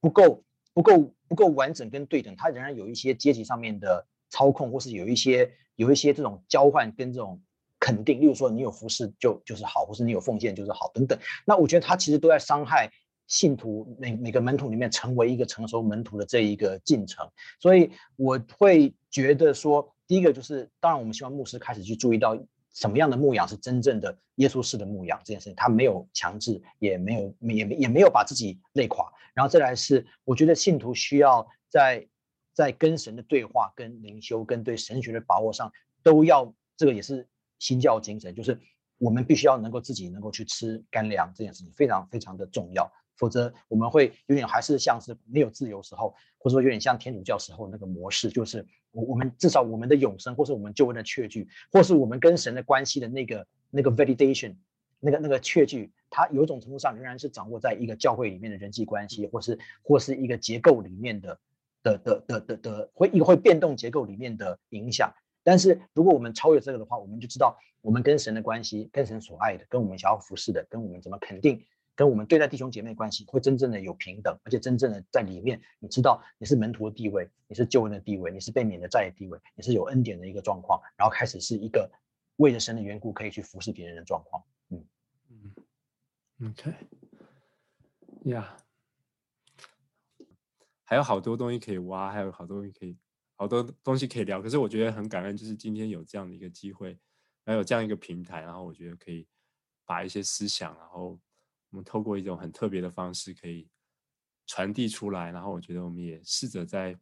不够不够不够完整跟对等，它仍然有一些阶级上面的操控，或是有一些有一些这种交换跟这种。肯定，例如说你有服侍就就是好，或是你有奉献就是好等等。那我觉得他其实都在伤害信徒每每个门徒里面成为一个成熟门徒的这一个进程。所以我会觉得说，第一个就是，当然我们希望牧师开始去注意到什么样的牧养是真正的耶稣式的牧养这件事情，他没有强制，也没有也也没有把自己累垮。然后再来是，我觉得信徒需要在在跟神的对话、跟灵修、跟对神学的把握上，都要这个也是新教精神，就是我们必须要能够自己能够去吃干粮，这件事情非常非常的重要。否则我们会有点还是像是没有自由时候，或者说有点像天主教时候那个模式，就是我我们至少我们的永生，或是我们救恩的确据，或是我们跟神的关系的那个那个 validation，那个那个确据，它有种程度上仍然是掌握在一个教会里面的人际关系，或是或是一个结构里面的的的的的的会一个会变动结构里面的影响。但是如果我们超越这个的话，我们就知道我们跟神的关系，跟神所爱的，跟我们想要服侍的，跟我们怎么肯定。跟我们对待弟兄姐妹关系会真正的有平等，而且真正的在里面，你知道你是门徒的地位，你是救恩的地位，你是被免的债的地位，你是有恩典的一个状况，然后开始是一个为了神的缘故可以去服侍别人的状况。嗯嗯，OK，呀、yeah，还有好多东西可以挖，还有好多东西可以，好多东西可以聊。可是我觉得很感恩，就是今天有这样的一个机会，还有这样一个平台，然后我觉得可以把一些思想，然后。我们透过一种很特别的方式可以传递出来，然后我觉得我们也试着在，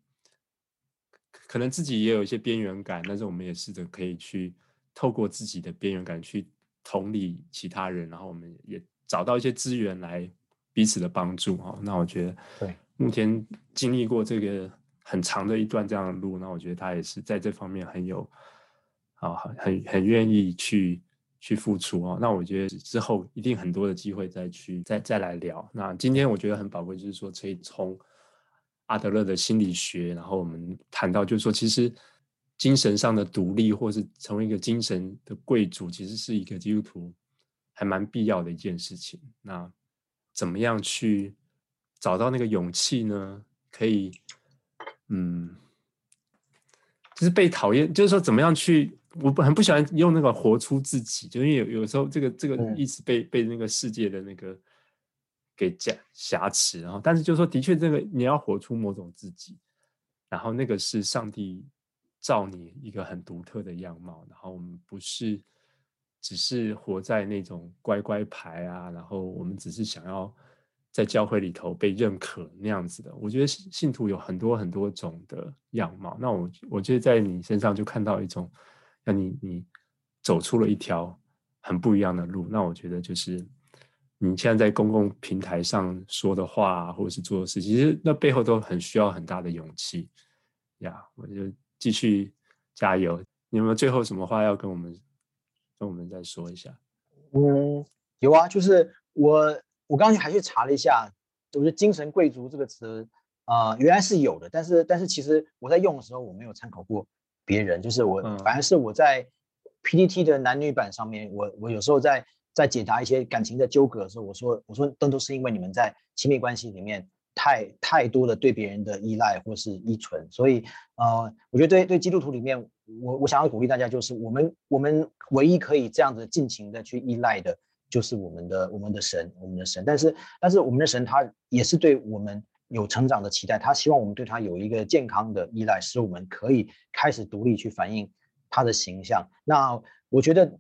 可能自己也有一些边缘感，但是我们也试着可以去透过自己的边缘感去同理其他人，然后我们也找到一些资源来彼此的帮助哈。那我觉得，对，目前经历过这个很长的一段这样的路，那我觉得他也是在这方面很有，啊，很很愿意去。去付出哦，那我觉得之后一定很多的机会再去再再来聊。那今天我觉得很宝贵，就是说可以从阿德勒的心理学，然后我们谈到，就是说其实精神上的独立，或是成为一个精神的贵族，其实是一个基督徒还蛮必要的一件事情。那怎么样去找到那个勇气呢？可以，嗯，就是被讨厌，就是说怎么样去。我不很不喜欢用那个活出自己，就因为有有时候这个这个一直被被那个世界的那个给夹挟持，然后但是就是说的确这个你要活出某种自己，然后那个是上帝造你一个很独特的样貌，然后我们不是只是活在那种乖乖牌啊，然后我们只是想要在教会里头被认可那样子的。我觉得信徒有很多很多种的样貌，那我我觉得在你身上就看到一种。那你你走出了一条很不一样的路，那我觉得就是你现在在公共平台上说的话，或者是做的事，其实那背后都很需要很大的勇气呀。我就继续加油。你有没有最后什么话要跟我们跟我们再说一下？嗯，有啊，就是我我刚才还去查了一下，我觉得“精神贵族”这个词啊，呃，原来是有的，但是但是其实我在用的时候我没有参考过。别人就是我，反而是我在 PPT 的男女版上面，我我有时候在在解答一些感情的纠葛的时候，我说我说更多是因为你们在亲密关系里面太太多的对别人的依赖或是依存，所以呃，我觉得对对基督徒里面，我我想要鼓励大家，就是我们我们唯一可以这样子尽情的去依赖的，就是我们的我们的神，我们的神，但是但是我们的神他也是对我们。有成长的期待，他希望我们对他有一个健康的依赖，使我们可以开始独立去反映他的形象。那我觉得，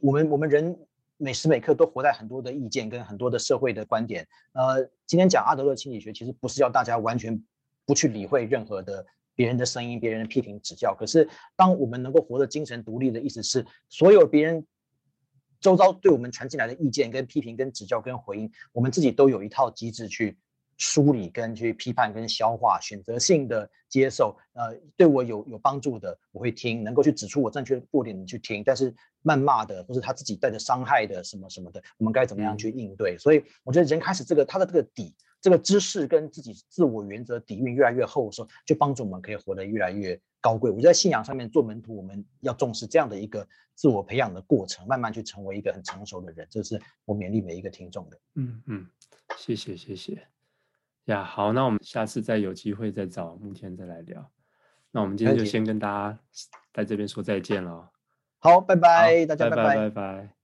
我们我们人每时每刻都活在很多的意见跟很多的社会的观点。呃，今天讲阿德勒心理学，其实不是要大家完全不去理会任何的别人的声音、别人的批评指教。可是，当我们能够活得精神独立的意思是，所有别人周遭对我们传进来的意见、跟批评、跟指教、跟回应，我们自己都有一套机制去。梳理跟去批判跟消化，选择性的接受，呃，对我有有帮助的我会听，能够去指出我正确的弱点你去听，但是谩骂的或是他自己带着伤害的什么什么的，我们该怎么样去应对？所以我觉得人开始这个他的这个底，这个知识跟自己自我原则底蕴越来越厚的时候，就帮助我们可以活得越来越高贵。我觉得在信仰上面做门徒，我们要重视这样的一个自我培养的过程，慢慢去成为一个很成熟的人。这是我勉励每一个听众的。嗯嗯，谢谢谢谢。呀，好，那我们下次再有机会再找慕天再来聊。那我们今天就先跟大家在这边说再见了。好，拜拜，大家拜拜，拜拜。拜拜。